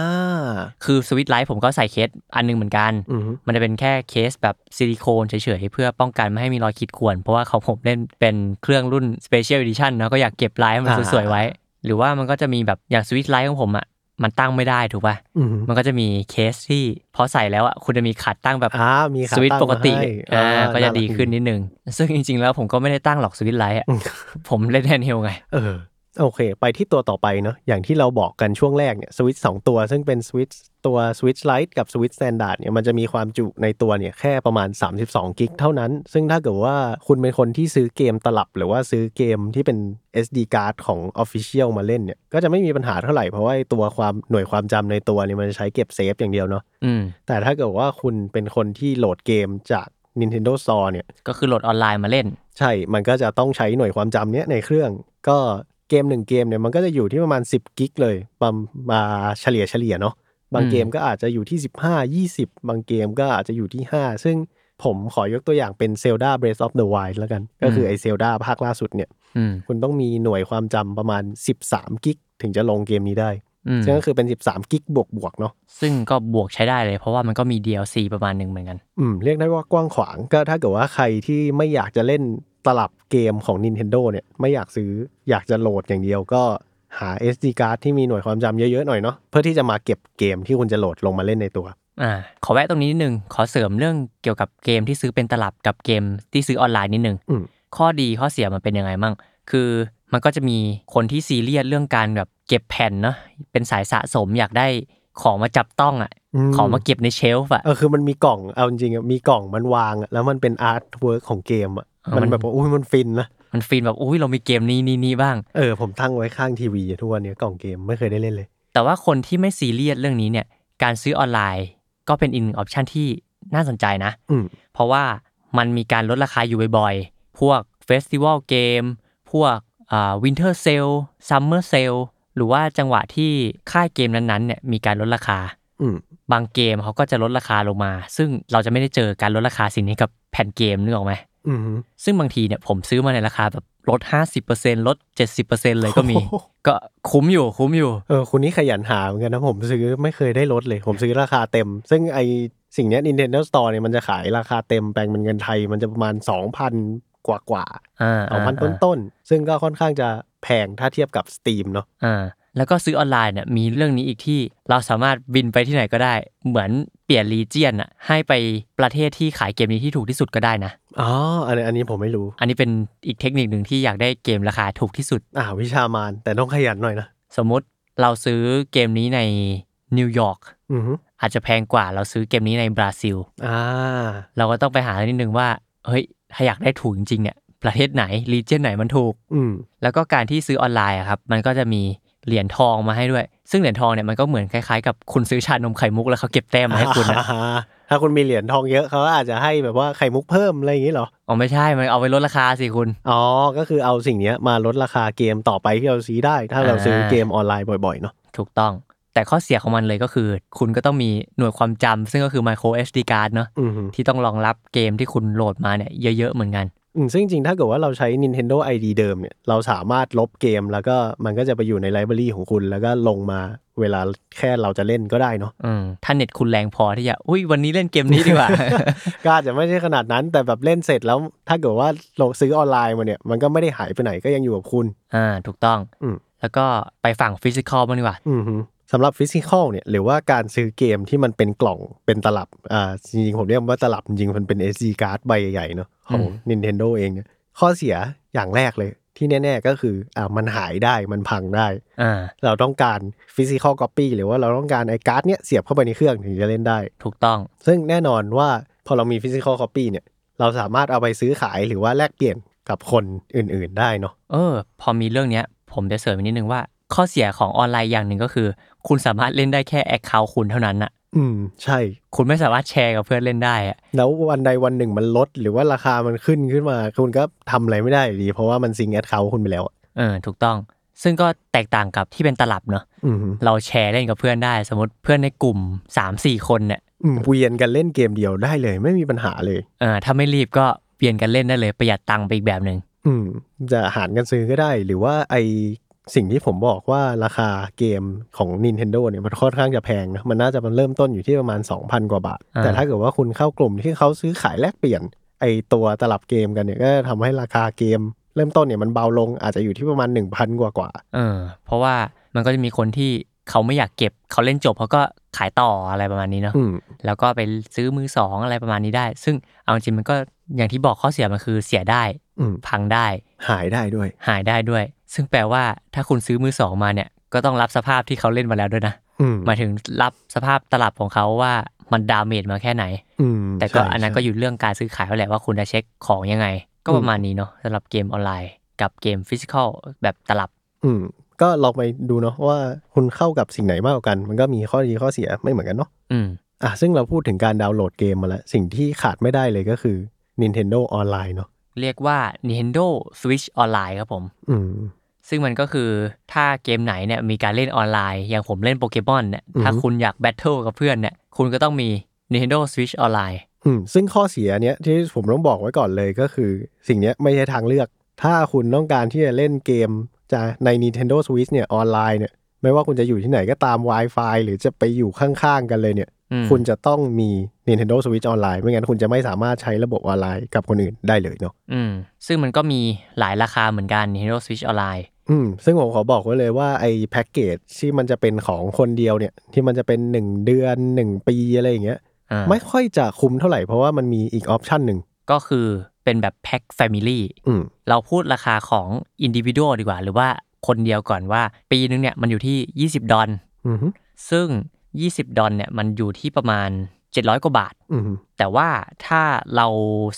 คือ Switch Lite ผมก็ใส่เคสอันหนึงเหมือนกันอือหือมันจะเป็นแค่เคสแบบซิลิโคนเฉยๆ เพื่อป้องกันไม่ให้มีรอยขีดข่วน เพราะว่าของผมเล่นเป็นเครื่องรุ่น Special Edition เนาะก็อยากเก็บลายให้มันอ่าสวยๆไว้ หรือว่ามันก็จะมีแบบอย่าง Switch Lite ของผมอะ มันตั้งไม่ได้ถูกป่ะอือหือมันก็จะมีเคสที่พอใส่แล้วอะคุณจะมีขาตั้งแบบอ่ามีขาสวิตช์ตั้งปกติมาให้อ่าอ่าก็จะน่ารักดีขึ้นนิดนึง ซึ่งจริง ๆ แล้วผมก็ไม่ได้ตั้งหรอก Switch Lite อะผมเล่น handheld ไงเออ โอเค ไปที่ตัวต่อไปเนาะอย่างที่เราบอกกันช่วงแรกเนี่ยสวิตช์สองตัว ซึ่งเป็นสวิตช์ตัว Switch Lite กับ Switch standard เนี่ยมันจะมีความจุในตัวเนี่ยแค่ประมาณ 32กิกเท่านั้น ซึ่งถ้าเกิดว่าคุณเป็นคนที่ซื้อเกมตลับ หรือว่าซื้อเกมที่เป็น SD card ของ Official มาเล่นเนี่ยก็จะไม่มีปัญหาเท่าไหร่ เพราะว่าไอ้ตัวความหน่วยความจำในตัวเนี่ยมันจะใช้เก็บ save อย่างเดียวเนาะอืมแต่ถ้าเกิดว่าคุณเป็นคนที่โหลดเกมจาก Nintendo Store เนี่ยก็คือโหลดออนไลน์มาเล่น ใช่มันก็จะต้องใช้หน่วยความจำเนี้ยในเครื่องก็ เกมหนึ่งเกมเนี่ยมันก็จะอยู่ที่ประมาณ 10 กิกเลยประมาณเฉลี่ยเฉลี่ยเนาะบางอืมเกมก็อาจจะอยู่ที่ 15 20 บางเกมก็อาจจะอยู่ที่ 5 ซึ่งผมขอยกตัวอย่างเป็น Zelda Breath of the Wild แล้วกัน ก็คือไอ้ Zelda ภาคล่าสุดเนี่ยอืมคุณต้องมีหน่วยความจำประมาณ 13 กิกถึงจะลงเกมนี้ได้อืมซึ่งก็คือเป็น 13 กิกบวกบวกๆเนาะซึ่งก็บวกใช้ได้เลย เพราะว่ามันก็มี DLC ประมาณหนึ่งเหมือนกัน อืม เรียกได้ว่ากว้างขวางก็ถ้าเกิดว่าใครที่ไม่อยากจะเล่น ตลับเกมของ Nintendo เนี่ยไม่อยากซื้ออยากจะโหลดอย่างเดียวก็หา SD card ที่มีหน่วยความจำเยอะๆหน่อยเนาะเพื่อที่จะมาเก็บเกมที่คุณจะโหลดลงมาเล่นในตัวอ่าขอแวะตรงนี้นิดนึง ขอเสริมเรื่องเกี่ยวกับเกมที่ซื้อเป็นตลับกับเกมที่ซื้อออนไลน์นิดนึงอืมข้อดีข้อเสียมันเป็นยังไงมั่งคือมันก็จะมีคนที่ซีเรียสเรื่องการแบบเก็บแผ่นเนาะเป็นสายสะสมอยากได้ของมาจับต้องอะของมาเก็บในเชลฟ์อะเออคือมันมีกล่องเอาจริงๆอะมีกล่องมันวางอะแล้วมันเป็น artwork ของเกมอะเออ มันมันแบบว่าอุ้ยมันฟินนะมัน feel แบบอุ้ยเรามีเกมนี้นี่นี่บ้างเออผมตั้งไว้ข้างทีวีอะทุกวันเนี้ยกล่องเกมไม่เคยได้เล่นเลย แต่ว่าคนที่ไม่ซีเรียสเรื่องนี้เนี่ยการซื้อออนไลน์ก็เป็นอีกหนึ่ง option ที่น่าสนใจนะอืมเพราะว่ามันมีการลดราคาอยู่บ่อยๆ พวก festival เกม พวกอ่า winter sale summer sale หรือว่าจังหวะที่ค่ายเกมนั้นๆเนี่ยมีการลดราคาอืมบางเกมเขาก็จะลดราคาลงมา ซึ่งเราจะไม่ได้เจอการลดราคาสิ่งนี้กับแผ่นเกมนึกออกไหมอืม ซึ่งบางทีเนี่ยผมซื้อมาในราคาแบบลด50%ลด70%เลยก็มี ก็คุ้มอยู่คุ้มอยู่ เออคุณนี่ขยันหาเหมือนกันนะผมซื้อไม่เคยได้ลดเลย ผมซื้อราคาเต็ม ซึ่งไอสิ่งเนี้ย Nintendo Store เนี่ยมันจะขายราคาเต็มแปลงเป็นเงินไทย มันจะประมาณ2,000กว่ากว่าอ่าสองพันต้นต้นๆซึ่งก็ค่อนข้างจะแพงถ้าเทียบกับ Steam เนาะอ่าแล้วก็ซื้อออนไลน์เนี่ยมีเรื่องนี้อีกที่เราสามารถบินไปที่ไหนก็ได้ เหมือน เปลี่ยนรีเจียนอะให้ไปประเทศที่ขายเกมนี้ที่ถูกที่สุดก็ได้นะ อ๋อ อันนี้อันนี้ผมไม่รู้ อันนี้เป็นอีกเทคนิคหนึ่งที่อยากได้เกมราคาถูกที่สุด อ่าวิชามานแต่ต้องขยันหน่อยนะ สมมุติเราซื้อเกมนี้ในนิวยอร์กอือฮึอาจจะแพงกว่าเราซื้อเกมนี้ในบราซิล อ่า เราก็ต้องไปหานิดนึงว่า เฮ้ย ถ้าอยากได้ถูกจริงๆเนี่ย ประเทศไหนรีเจนไหนมันถูก อืมแล้วก็การที่ซื้อออนไลน์อะครับ มันก็จะมี เหรียญทองมาให้ด้วย ซึ่งเหรียญทองเนี่ยมันก็เหมือนคล้ายๆกับคุณซื้อชานมไข่มุกแล้วเขาเก็บแต้มมาให้คุณนะอ่าถ้าคุณมีเหรียญทองเยอะเขาอาจจะให้แบบว่าไข่มุกเพิ่มอะไรอย่างนี้เหรออ๋อไม่ใช่มันเอาไปลดราคาสิคุณอ๋อก็คือเอาสิ่งเนี้ยมาลดราคาเกมต่อไปที่เราซื้อได้ ถ้าเราซื้อเกมออนไลน์บ่อยๆเนาะถูกต้อง แต่ข้อเสียของมันเลยก็คือ คุณก็ต้องมีหน่วยความจำซึ่งก็คือ micro SD card เนาะอือฮึที่ต้องรองรับเกมที่คุณโหลดมาเนี่ยเยอะๆเหมือนกันอืม ซึ่งจริงๆ ถ้าเกิดว่าเราใช้ Nintendo ID เดิมเนี่ย เราสามารถลบเกมแล้วก็มันก็จะไปอยู่ในไลบรารีของคุณ แล้วก็ลงมาเวลาแค่เราจะเล่นก็ได้เนาะอืมถ้าเน็ตคุณแรงพอที่จะ อุ้ยวันนี้เล่นเกมนี้ดีกว่า ก็อาจจะไม่ใช่ขนาดนั้น แต่แบบเล่นเสร็จแล้ว ถ้าเกิดว่าเราซื้อออนไลน์มาเนี่ย มันก็ไม่ได้หายไปไหนก็ยังอยู่กับคุณ อ่า ถูกต้องอืมแล้วก็ไปฝั่ง physical บ้างดีกว่าอือฮึ สำหรับ physical เนี่ยหรือว่าการซื้อเกมที่มันเป็นกล่องเป็นตลับอ่าจริงๆ ผมเรียกว่าตลับจริงๆมันเป็น SD card ใบใหญ่ๆเนาะของ Nintendo เองเนี่ยข้อเสียอย่างแรกเลยที่แน่ ๆ ก็คืออ่ามันหายได้มันพังได้อ่าเราต้องการ physical copy หรือว่าเราต้องการไอ้การ์ดเนี้ยเสียบเข้าไปในเครื่องถึงจะเล่นได้ ถูกต้อง ซึ่งแน่นอนว่าพอเรามี physical copy เนี่ยเราสามารถเอาไปซื้อขายหรือว่าแลกเปลี่ยนกับคนอื่นๆได้เนาะเออ พอมีเรื่องเนี้ยผมจะเสริมอีกนิดนึงว่า ข้อเสียของออนไลน์อย่างหนึ่งก็คือ คุณสามารถเล่นได้แค่ account คุณเท่านั้นน่ะอืมใช่ คุณไม่สามารถแชร์กับเพื่อนเล่นได้อะแล้ววันใดวันหนึ่งมันลด หรือว่าราคามันขึ้นขึ้นมา คุณก็ทำอะไรไม่ได้อยู่ดี เพราะว่ามันซิงแอดเขาคุณไปแล้วอะเออถูกต้อง ซึ่งก็แตกต่างกับที่เป็นตลับเนอะอืมเราแชร์เล่นกับเพื่อนได้ สมมติเพื่อนในกลุ่ม3-4คนเนี่ยอืมเวียนกันเล่นเกมเดียวได้เลย ไม่มีปัญหาเลยเออถ้าไม่รีบก็เปลี่ยนกันเล่นได้เลยประหยัดตังค์ไปอีกแบบหนึ่งอืมจะหารกันซื้อก็ได้ หรือว่าไอ สิ่งที่ผมบอกว่าราคาเกมของ Nintendo เนี่ยมันค่อนข้างจะแพงนะมันน่าจะมันเริ่มต้นอยู่ที่ประมาณ 2,000 กว่าบาท แต่ถ้าเกิดว่าคุณเข้ากลุ่มที่เขาซื้อขายแลกเปลี่ยนไอตัวตลับเกมกันเนี่ยก็ทำให้ราคาเกม เริ่มต้นเนี่ยมันเบาลงอาจจะอยู่ที่ประมาณ 1,000 กว่ากว่าเออเพราะว่ามันก็จะมีคนที่เขาไม่อยากเก็บเขาเล่นจบเขาก็ขายต่ออะไรประมาณนี้เนาะอืมแล้วก็ไปซื้อมือสองอะไรประมาณนี้ได้ ซึ่งเอาจริงมันก็อย่างที่บอกข้อเสียมันคือเสียได้อืมพังได้ หายได้ด้วย หายได้ด้วย ซึ่งแปลว่าถ้าคุณซื้อมือสองมาเนี่ย ก็ต้องรับสภาพที่เขาเล่นมาแล้วด้วยนะอืมหมายถึงรับสภาพตลับของเขาว่ามัน damage มาแค่ไหนอืมแต่ก็ใช่อันนั้นก็ใช่อยู่เรื่องการซื้อขายแล้วแหละว่าคุณจะเช็คของยังไง ก็อืมประมาณนี้เนาะสำหรับเกมออนไลน์ กับเกม physical แบบตลับ อืม ก็ลองไปดูเนาะว่าคุณเข้ากับสิ่งไหนมากกว่ากัน มันก็มีข้อดีข้อเสียไม่เหมือนกันเนาะอืมอะซึ่งเราพูดถึงการดาวน์โหลดเกมมาแล้ว สิ่งที่ขาดไม่ได้เลยก็คือ Nintendo ออนไลน์เนาะเรียกว่า Nintendo Switch ออนไลน์ครับผม อืม ซึ่งมันก็คือถ้าเกมไหนเนี่ยมีการเล่นออนไลน์ อย่างผมเล่นโปเกมอนเนี่ยอือฮึถ้าคุณอยาก battle กับเพื่อนเนี่ยคุณก็ต้องมี Nintendo Switch ออนไลน์อืมซึ่งข้อเสียเนี้ยที่ผมต้องบอกไว้ก่อนเลยก็คือ สิ่งเนี้ยไม่ใช่ทางเลือก ถ้าคุณต้องการที่จะเล่นเกมจะใน Nintendo Switch เนี่ยออนไลน์เนี่ยไม่ว่าคุณจะอยู่ที่ไหนก็ตาม Wi-Fi หรือจะไปอยู่ข้างๆกันเลยเนี่ยอืมคุณจะต้องมี Nintendo Switch ออนไลน์ไม่งั้นคุณจะไม่สามารถใช้ระบบออนไลน์กับคนอื่นได้เลยเนาะอืมซึ่งมันก็มีหลายราคาเหมือนกัน Nintendo Switch Online อื มซึ่งผมขอบอกไว้เลยว่าไอ้แพ็กเกจที่มันจะเป็นของคนเดียวเนี่ย ที่มันจะเป็น1เดือน1ปีอะไรอย่างเงี้ยอ่าไม่ค่อยจะคุ้มเท่าไหร่เพราะว่ามันมีอีกออปชันหนึ่งก็คือเป็นแบบแพ็ค Family อืมเราพูดราคาของ Individual ดีกว่า หรือว่าคนเดียวก่อนว่า ปีนึงเนี่ยมันอยู่ที่ 20 ดอลอืมซึ่ง 20 ดอลเนี่ยมันอยู่ที่ประมาณ 700 กว่าบาทอืมแต่ว่าถ้าเรา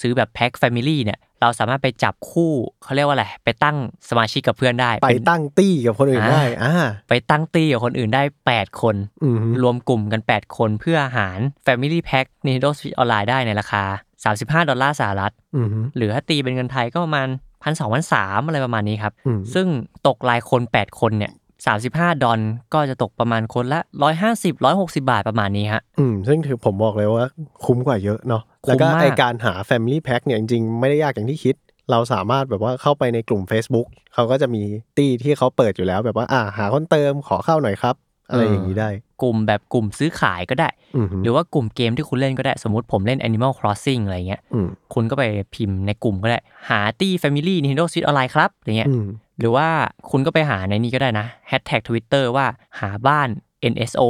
ซื้อแบบแพ็ค Family เนี่ยเราสามารถไปจับคู่เขาเรียกว่าอะไรไปตั้งสมาชิกกับเพื่อนได้ ไปเป็นตั้งตี้กับคนอื่นอ่าได้อ่าไปตั้งตี้กับคนอื่นได้ 8 คนอืมรวมกลุ่มกัน 8 คนเพื่อหาร Family Pack Nintendo Switch Online ได้ในราคา 35 ดอลลาร์สหรัฐอืมหรือถ้าตีเป็นเงินไทยก็ประมาณพันสองพันสามอะไรประมาณนี้ครับอืมซึ่งตกรายคน 8 คนเนี่ย 35 ดอลก็จะตกประมาณคนละ 150 160 บาทประมาณนี้ฮะอืมซึ่งถือผมบอกเลยว่าคุ้มกว่าเยอะเนาะแล้วก็คุ้มมากไอการหา Family Pack เนี่ยจริงๆ ไม่ได้ยากอย่างที่คิด เราสามารถแบบว่าเข้าไปในกลุ่ม Facebook เขาก็จะมีตี้ที่เขาเปิดอยู่แล้วแบบว่าอ่าหาคนเติมขอเข้าหน่อยครับ อะไรอย่างนี้ได้ กลุ่มแบบกลุ่มซื้อขายก็ได้อืมหรือว่ากลุ่มเกมที่คุณเล่นก็ได้ สมมติผมเล่น Animal Crossing อะไรเงี้ยอืมคุณก็ไปพิมพ์ในกลุ่มก็ได้ หาตี้ Family Nintendo Switch Online ครับอย่างเงี้ยอืมหรือว่าคุณก็ไปหาในนี้ก็ได้นะแฮชแท็กทวิตเตอร์ว่าหาบ้าน NSO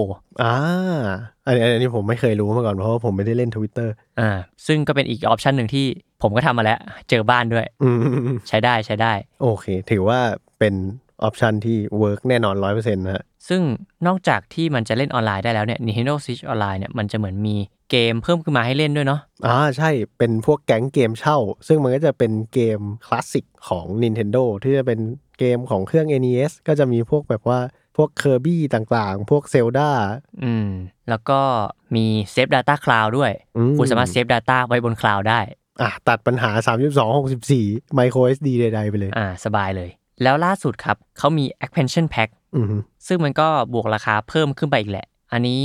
อ่าอันนี้อันนี้ผมไม่เคยรู้มาก่อนเพราะว่าผมไม่ได้เล่น Twitter อ่า ซึ่งก็เป็นอีก option หนึ่งที่ผมก็ทำมาแล้ว เจอบ้านด้วยอืมใช้ได้ใช้ได้ โอเค ถือว่าเป็น option ที่ work แน่นอนร้อยเปอร์เซ็นต์นะฮะซึ่งนอกจากที่มันจะเล่นออนไลน์ได้แล้วเนี่ย Nintendo Switch Online เนี่ยมันจะเหมือนมีเกมเพิ่มขึ้นมาให้เล่นด้วยเนาะอ่าใช่เป็นพวกแก๊งเกมเช่า ซึ่งมันก็จะเป็นเกมคลาสสิกของ Nintendo ที่จะเป็นเกมของเครื่อง NES ก็จะมีพวกแบบว่าพวกเคอร์บี้ต่างๆ พวกเซลดาอืม แล้วก็มี Save Data Cloud ด้วยอืมคุณสามารถ Save Data ไว้บนคลาวด์ได้ อะตัดปัญหา 32 64 micro SD ใดๆ ไปเลย อ่า สบายเลย แล้วล่าสุดครับเขามี expansion pack อืมซึ่งมันก็บวกราคาเพิ่มขึ้นไปอีกแหละ อันนี้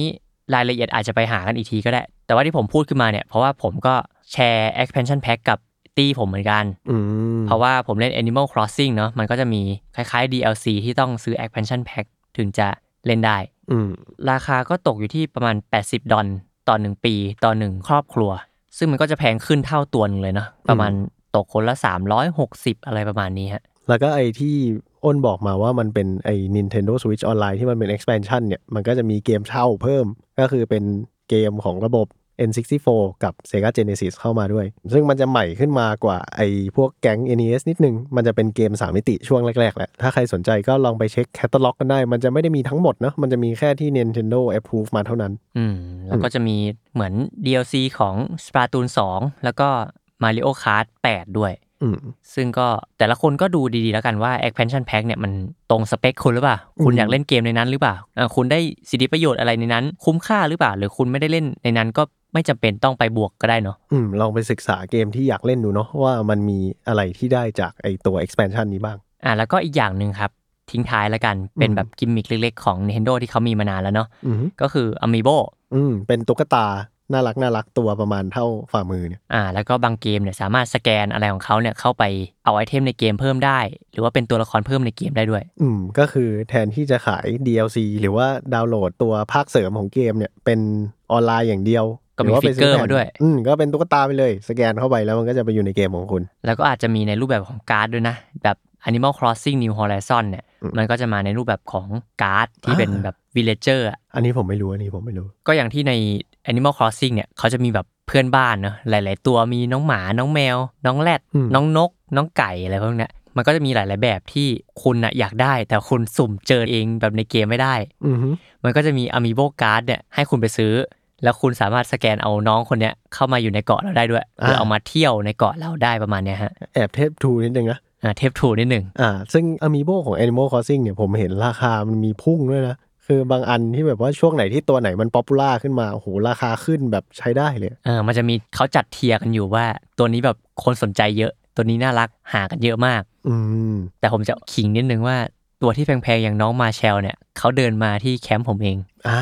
รายละเอียดอาจจะไปหากันอีกทีก็ได้ แต่ว่าที่ผมพูดขึ้นมาเนี่ย เพราะว่าผมก็แชร์ expansion pack กับตีผมเหมือนกันอืมเพราะว่าผมเล่น Animal Crossing เนาะมันก็จะมีคล้ายๆ DLC ที่ต้องซื้อ expansion pack ถึงจะเล่นได้อืมราคาก็ตกอยู่ที่ประมาณ 80 ดอลต่อ1ปีต่อ1ครอบครัว ซึ่งมันก็จะแพงขึ้นเท่าตัวหนึงเลยเนาะประมาณตกคนละ 360 อะไรประมาณนี้ฮะ แล้วก็ไอ้ที่อ้นบอกมาว่ามันเป็นไอ้ Nintendo Switch Online ที่มันเป็น expansion เนี่ย มันก็จะมีเกมเช่าเพิ่ม ก็คือเป็นเกมของระบบ N64 กับ Sega Genesis เข้ามาด้วย ซึ่งมันจะใหม่ขึ้นมากว่าไอ้พวกแก๊ง NES นิดนึง มันจะเป็นเกม 3 มิติช่วงแรก ๆ แหละ ถ้าใครสนใจก็ลองไปเช็คแคตตาล็อกกันได้ มันจะไม่ได้มีทั้งหมดเนอะมันจะมีแค่ที่ Nintendo approve มาเท่านั้น อืม แล้วก็จะมีเหมือน DLC ของ Splatoon 2 แล้วก็ Mario Kart 8 ด้วยอืม ซึ่งก็แต่ละคนก็ดูดีๆแล้วกันว่า expansion pack เนี่ยมันตรงสเปคคุณหรือเปล่า คุณอืมอยากเล่นเกมในนั้นหรือเปล่าอ่า คุณได้สิทธิประโยชน์อะไรในนั้น คุ้มค่าหรือเปล่า หรือคุณไม่ได้เล่นในนั้นก็ไม่จำเป็นต้องไปบวกก็ได้เนาะอืมลองไปศึกษาเกมที่อยากเล่นดูเนาะว่ามันมีอะไรที่ได้จากไอ้ตัว expansion นี้บ้าง อ่าแล้วก็อีกอย่างหนึ่งครับทิ้งท้ายแล้วกันเป็นอืมแบบกิมมิคเล็กๆของ Nintendo ที่เขามีมานานแล้วเนาะอืมก็คือ Amiibo อืมเป็นตุ๊กตา น่ารักน่ารักตัวประมาณเท่าฝ่ามือเนี่ยอ่าแล้วก็บางเกมเนี่ยสามารถสแกนอะไรของเขาเนี่ยเข้าไปเอาไอเทมในเกมเพิ่มได้ หรือว่าเป็นตัวละครเพิ่มในเกมได้ด้วย อืมก็คือแทนที่จะขาย DLC หรือว่าดาวน์โหลดตัวภาคเสริมของเกมเนี่ยเป็นออนไลน์อย่างเดียวก็มีหรือว่าไปซื้อร์แผ่นมาด้วย อืมก็เป็นตุ๊กตาไปเลย สแกนเข้าไปแล้วมันก็จะไปอยู่ในเกมของคุณ แล้วก็อาจจะมีในรูปแบบของการ์ดด้วยนะ แบบ Animal Crossing New Horizon เนี่ยอืมมันก็จะมาในรูปแบบของการ์ดที่เป็นอ่าแบบ Villager อะอันนี้ผมไม่รู้ อันนี้ผมไม่รู้ ก็อย่างที่ใน Animal Crossing เนี่ยเขาจะมีแบบเพื่อนบ้านเนอะหลาย ๆ ตัวมีน้องหมาน้องแมว น้องแรดอืมน้องนก น้องไก่อะไรพวกเนี้ยมันก็จะมีหลาย ๆ แบบที่คุณอะอยากได้ แต่คุณสุ่มเจอเองแบบในเกมไม่ได้อือฮึมันก็จะมี Amiibo Card เนี่ยให้คุณไปซื้อ แล้วคุณสามารถสแกนเอาน้องคนเนี้ยเข้ามาอยู่ในเกาะเราได้ด้วยหรือเอามาเที่ยวในเกาะเราได้ประมาณเนี้ยฮะแอบเทปทูนิดนึงนะอ่าเทปทูนิดหนึ่งอ่าซึ่ง Amiibo ของ Animal Crossing เนี่ยผมเห็นราคามันมีพุ่งด้วยนะ คือบางอันที่แบบว่าช่วงไหนที่ตัวไหนมัน popular ขึ้นมาโอ้โหราคาขึ้นแบบใช้ได้เลยเออมันจะมีเขาจัด tier กันอยู่ว่า ตัวนี้แบบคนสนใจเยอะ ตัวนี้น่ารักหากันเยอะมาก อืมแต่ผมจะขิงนิดนึงว่าตัวที่แพงๆอย่างน้องมาเชลเนี่ยเขาเดินมาที่แคมป์ผมเองอ่า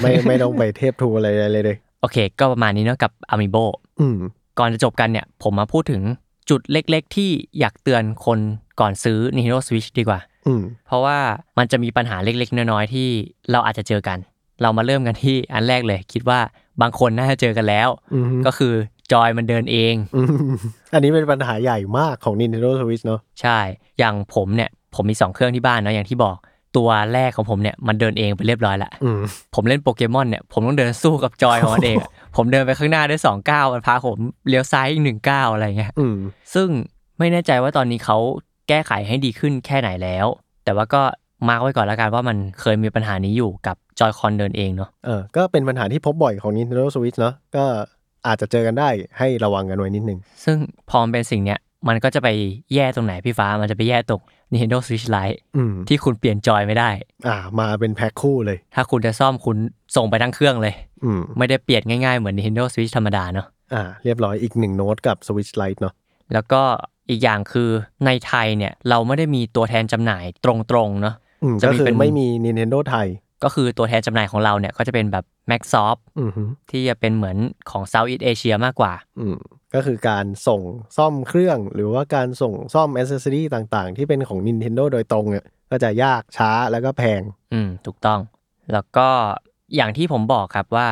ไม่ไม่ต้องไปเทปทูอะไรเลยเลยโอเค ก็ประมาณนี้เนาะกับ Amiibo อืมก่อนจะจบกันเนี่ย ผมมาพูดถึงจุดเล็กๆ ที่อยากเตือนคนก่อนซื้อ Nintendo Switch ดีกว่าออืม เพราะว่ามันจะมีปัญหาเล็ก ๆ น้อยๆที่เราอาจจะเจอกัน เรามาเริ่มกันที่อันแรกเลย คิดว่าบางคนน่าจะเจอกันแล้วอืมก็คือจอยมันเดินเองอืมอันนี้เป็นปัญหาใหญ่มากของ Nintendo Switch เนอะใช่ อย่างผมเนี่ย ผมมี 2 เครื่องที่บ้านเนาะอย่างที่บอกตัวแรกของผมเนี่ยมันเดินเองไปเรียบร้อยละอืมผมเล่นโปเกมอนเนี่ยผมต้องเดินสู้กับจอยของมันเองอะผมเดินไปข้างหน้าได้สองก้าวมันพาผมเลี้ยวซ้ายอีกหนึ่งก้าวอะไรเงี้ยอืมซึ่งไม่แน่ใจว่าตอนนี้เขา แก้ไขให้ดีขึ้นแค่ไหนแล้ว แต่ว่าก็มาร์กไว้ก่อนแล้วกันว่ามันเคยมีปัญหานี้อยู่กับจอยคอนเดินเองเนาะเออก็เป็นปัญหาที่พบบ่อยของ Nintendo Switch เนอะก็อาจจะเจอกันได้ให้ระวังกันไว้นิดนึง ซึ่งพอมันเป็นสิ่งเนี้ยมันก็จะไปแย่ตรงไหนพี่ฟ้ามันจะไปแย่ตรง Nintendo Switch Lite อืมที่คุณเปลี่ยนจอยไม่ได้ อ่า มาเป็นแพ็คคู่เลย ถ้าคุณจะซ่อมคุณส่งไปทั้งเครื่องเลย อืมไม่ได้เปลี่ยนง่ายๆเหมือน Nintendo Switch ธรรมดาเนาะอ่าเรียบร้อยอีกหนึ่งโน้ตกับ Switch Lite เนาะแล้วก็ อีกอย่างคือในไทยเนี่ยเราไม่ได้มีตัวแทนจำหน่ายตรงๆเนาะอืมจะก็มีคือเป็นไม่มี Nintendo ไทย ก็คือตัวแทนจำหน่ายของเราเนี่ยก็จะเป็นแบบ Maxsoft อืมฮึที่จะเป็นเหมือนของ Southeast Asia มากกว่าอืมก็คือการส่งซ่อมเครื่อง หรือว่าการส่งซ่อมอ c เซสซอรีต่างๆ ที่เป็นของ Nintendo โดยตรงเนี่ยก็จะยากช้าแล้วก็แพง อืมถูกต้อง แล้วก็อย่างที่ผมบอกครับว่า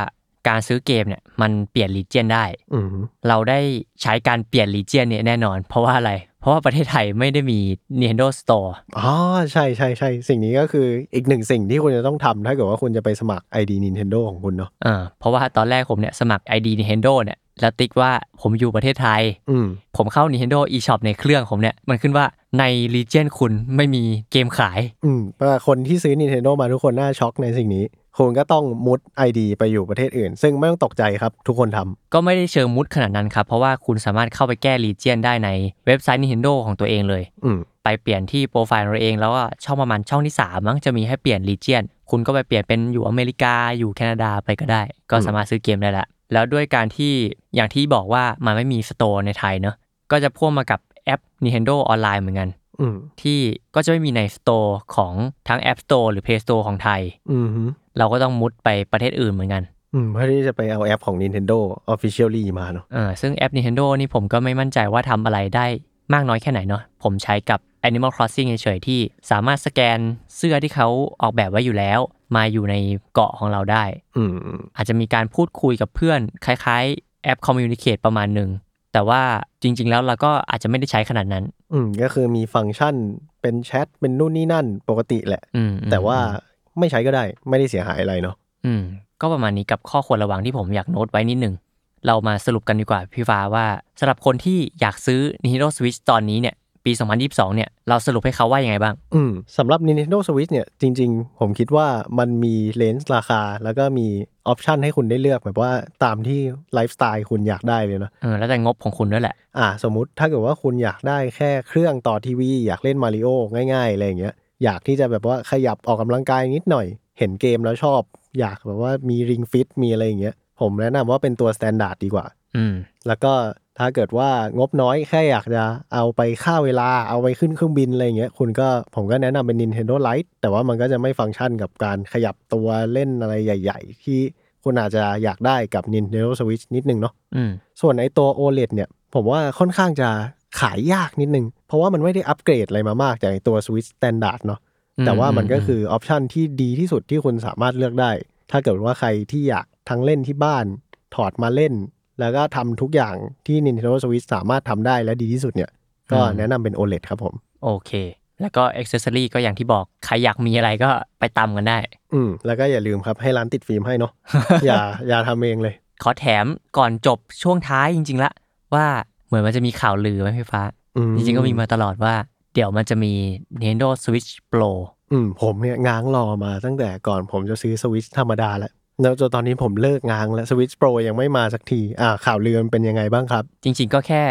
การซื้อเกมเนี่ยมันเปลี่ยนลีเจียนได้อืมฮึเราได้ใช้การเปลี่ยนลีเจียนเนี่ยแน่นอน เพราะว่าอะไร เพราะว่าประเทศไทยไม่ได้มี Nintendo Store อ๋อใช่ใช่ใช่สิ่งนี้ก็คืออีกหนึ่งสิ่งที่คุณจะต้องทำถ้าเกิดว่าคุณจะไปสมัคร ID Nintendo ของคุณเนาะอ่าเพราะว่าตอนแรกผมเนี่ยสมัคร ID Nintendo เนี่ย แล้วติ๊กว่าผมอยู่ประเทศไทยอืมผมเข้า Nintendo eShop ในเครื่องผมเนี่ย มันขึ้นว่าใน Region คุณไม่มีเกมขาย อืมเพราะว่าคนที่ซื้อ Nintendo มาทุกคนน่าช็อกในสิ่งนี้คุณก็ต้องมุด ID ไปอยู่ประเทศอื่น ซึ่งไม่ต้องตกใจครับ ทุกคนทำก็ไม่ได้เชิงมุดขนาดนั้นครับ เพราะว่าคุณสามารถเข้าไปแก้ Region ได้ในเว็บไซต์ Nintendo ของตัวเองเลยอืมไปเปลี่ยนที่โปรไฟล์เราเอง แล้วก็ช่องประมาณช่องที่ 3 มั้งจะมีให้เปลี่ยน Region คุณก็ไปเปลี่ยนเป็นอยู่อเมริกาอยู่แคนาดาไปก็ได้ ก็สามารถซื้อเกมได้ละ แล้วด้วยการที่อย่างที่บอกว่ามันไม่มีสโตร์ในไทยเนอะก็จะพ่วงมากับแอป Nintendo ออนไลน์เหมือนกันอืมที่ก็จะไม่มีใน Store ของทั้ง App Store หรือ Play Store ของไทยอืมฮึเราก็ต้องมุดไปประเทศอื่นเหมือนกันอืมเพื่อที่จะไปเอาแอปของ Nintendo Officially มาเนาะเออซึ่งแอป Nintendo นี่ผมก็ไม่มั่นใจว่าทำอะไรได้มากน้อยแค่ไหนเนาะผมใช้กับ Animal Crossing เฉยๆที่สามารถสแกนเสื้อที่เขาออกแบบไว้อยู่แล้ว มาอยู่ในเกาะของเราได้อืมอาจจะมีการพูดคุยกับเพื่อน คล้ายๆ แอป Communicate ประมาณหนึ่งแต่ว่าจริง ๆ แล้วเราก็อาจจะไม่ได้ใช้ขนาดนั้น อืมก็คือมีฟังก์ชันเป็นแชทเป็นนู่นนี่นั่นปกติแหละอืมอืมแต่ว่าไม่ใช้ก็ได้ไม่ได้เสียหายอะไรเนาะอืม ก็ประมาณนี้กับข้อควรระวังที่ผมอยากโน้ตไว้นิดหนึ่งเรามาสรุปกันดีกว่าพี่ฟ้าว่าสำหรับคนที่อยากซื้อ Nintendo Switch ตอนนี้เนี่ย ปี 2022 เนี่ย เราสรุปให้เขาว่ายังไงบ้าง อืมสำหรับ Nintendo Switch เนี่ย จริง ๆ ผมคิดว่ามันมี range ราคา แล้วก็มี option ให้คุณได้เลือกแบบว่าตามที่ไลฟ์สไตล์คุณอยากได้เลยเนาะเออแล้วแต่งบของคุณด้วยแหละ อ่า สมมุติถ้าเกิดว่าคุณอยากได้แค่เครื่องต่อทีวี อยากเล่นมาริโอง่ายๆอะไรอย่างเงี้ยอยากที่จะแบบว่าขยับออกกำลังกายนิดหน่อย เห็นเกมแล้วชอบ อยากแบบว่ามี Ring Fit มีอะไรอย่างเงี้ยผมแนะนำว่าเป็นตัว standard ดีกว่า อืมแล้วก็ ถ้าเกิดว่างบน้อยแค่อยากจะเอาไปฆ่าเวลาเอาไปขึ้นเครื่องบินอะไรอย่างเงี้ยคุณก็ผมก็แนะนำเป็น Nintendo Lite แต่ว่ามันก็จะไม่ฟังก์ชันกับการขยับตัวเล่นอะไรใหญ่ ๆ ที่คุณอาจจะอยากได้กับ Nintendo Switch นิดนึงเนาะอืมส่วนไอตัว OLED เนี่ย ผมว่าค่อนข้างจะขายยากนิดนึง เพราะว่ามันไม่ได้อัปเกรดอะไรมามากจากไอ้ตัว Switch Standard เนาะอืมแต่ว่ามันก็อืมคือออปชันที่ดีที่สุดที่คุณสามารถเลือกได้ ถ้าเกิดว่าใครที่อยากทั้งเล่นที่บ้าน ถอดมาเล่น แล้วก็ทำทุกอย่างที่ Nintendo Switch สามารถทำได้และดีที่สุดเนี่ย ก็แนะนำเป็น OLED ครับผม โอเค แล้วก็ Accessory ก็อย่างที่บอก ใครอยากมีอะไรก็ไปตามกันได้ อืม แล้วก็อย่าลืมครับให้ร้านติดฟิล์มให้เนาะ อย่าอย่าทำเองเลย ขอแถมก่อนจบช่วงท้ายจริง ๆ ละ ว่าเหมือนมันจะมีข่าวลือไหมพี่ฟ้าอืมจริงๆก็มีมาตลอดว่า เดี๋ยวมันจะมี Nintendo Switch Pro อืมผมเนี่ยง้างรอมาตั้งแต่ก่อนผมจะซื้อสวิตช์ธรรมดาแล้ว แล้วจนตอนนี้ผมเลิกง้างแล้วสวิตช์โปรยังไม่มาสักที อ่า ข่าวลือมันเป็นยังไงบ้างครับ จริง ๆ ก็แค่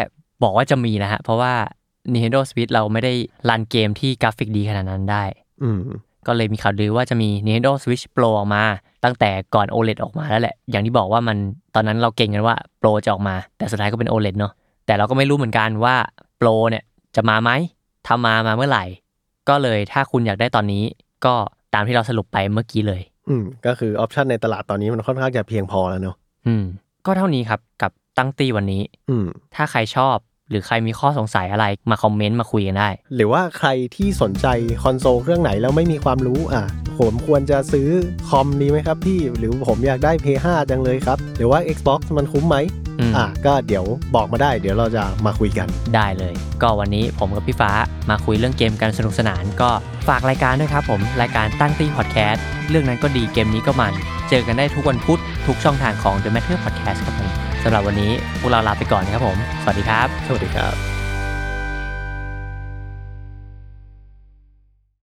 บอกว่าจะมีนะฮะ เพราะว่า Nintendo Switch เราไม่ได้รันเกมที่กราฟิกดีขนาดนั้นได้ อืมก็เลยมีข่าวลือว่าจะมี Nintendo Switch Pro ออกมา ตั้งแต่ก่อน OLED ออกมาแล้วแหละ อย่างที่บอกว่ามันตอนนั้นเราเก่งกันว่า Pro จะออกมา แต่สุดท้ายก็เป็น OLED เนาะแต่เราก็ไม่รู้เหมือนกันว่า Pro เนี่ยจะมาไหมถ้ามามาเมื่อไหร่ ก็เลยถ้าคุณอยากได้ตอนนี้ ก็ตามที่เราสรุปไปเมื่อกี้เลย อืมก็คือออปชันในตลาดตอนนี้มันค่อนข้างจะเพียงพอแล้วเนาะอืม ก็เท่านี้ครับกับตั้งตี้วันนี้ อืม ถ้าใครชอบหรือใครมีข้อสงสัยอะไรมาคอมเมนต์มาคุยกันได้ หรือว่าใครที่สนใจคอนโซลเครื่องไหนแล้วไม่มีความรู้อะผมควรจะซื้อคอมดีไหมครับพี่ หรือผมอยากได้ p 5จังเลยครับ หรือว่า Xbox มันคุ้มไหมอืม อะก็เดี๋ยวบอกมาได้ เดี๋ยวเราจะมาคุยกัน ได้เลย ก็วันนี้ผมกับพี่ฟ้ามาคุยเรื่องเกมกันสนุกสนาน ก็ฝากรายการด้วยครับผมรายการตั้งตี้พอดแคสต์เรื่องนั้นก็ดีเกมนี้ก็มัน เจอกันได้ทุกวันพุธทุกช่องทางของ The Matter Podcast ครับผมสำหรับวันนี้พวกเราลาไปก่อนครับผม สวัสดีครับ สวัสดีครับ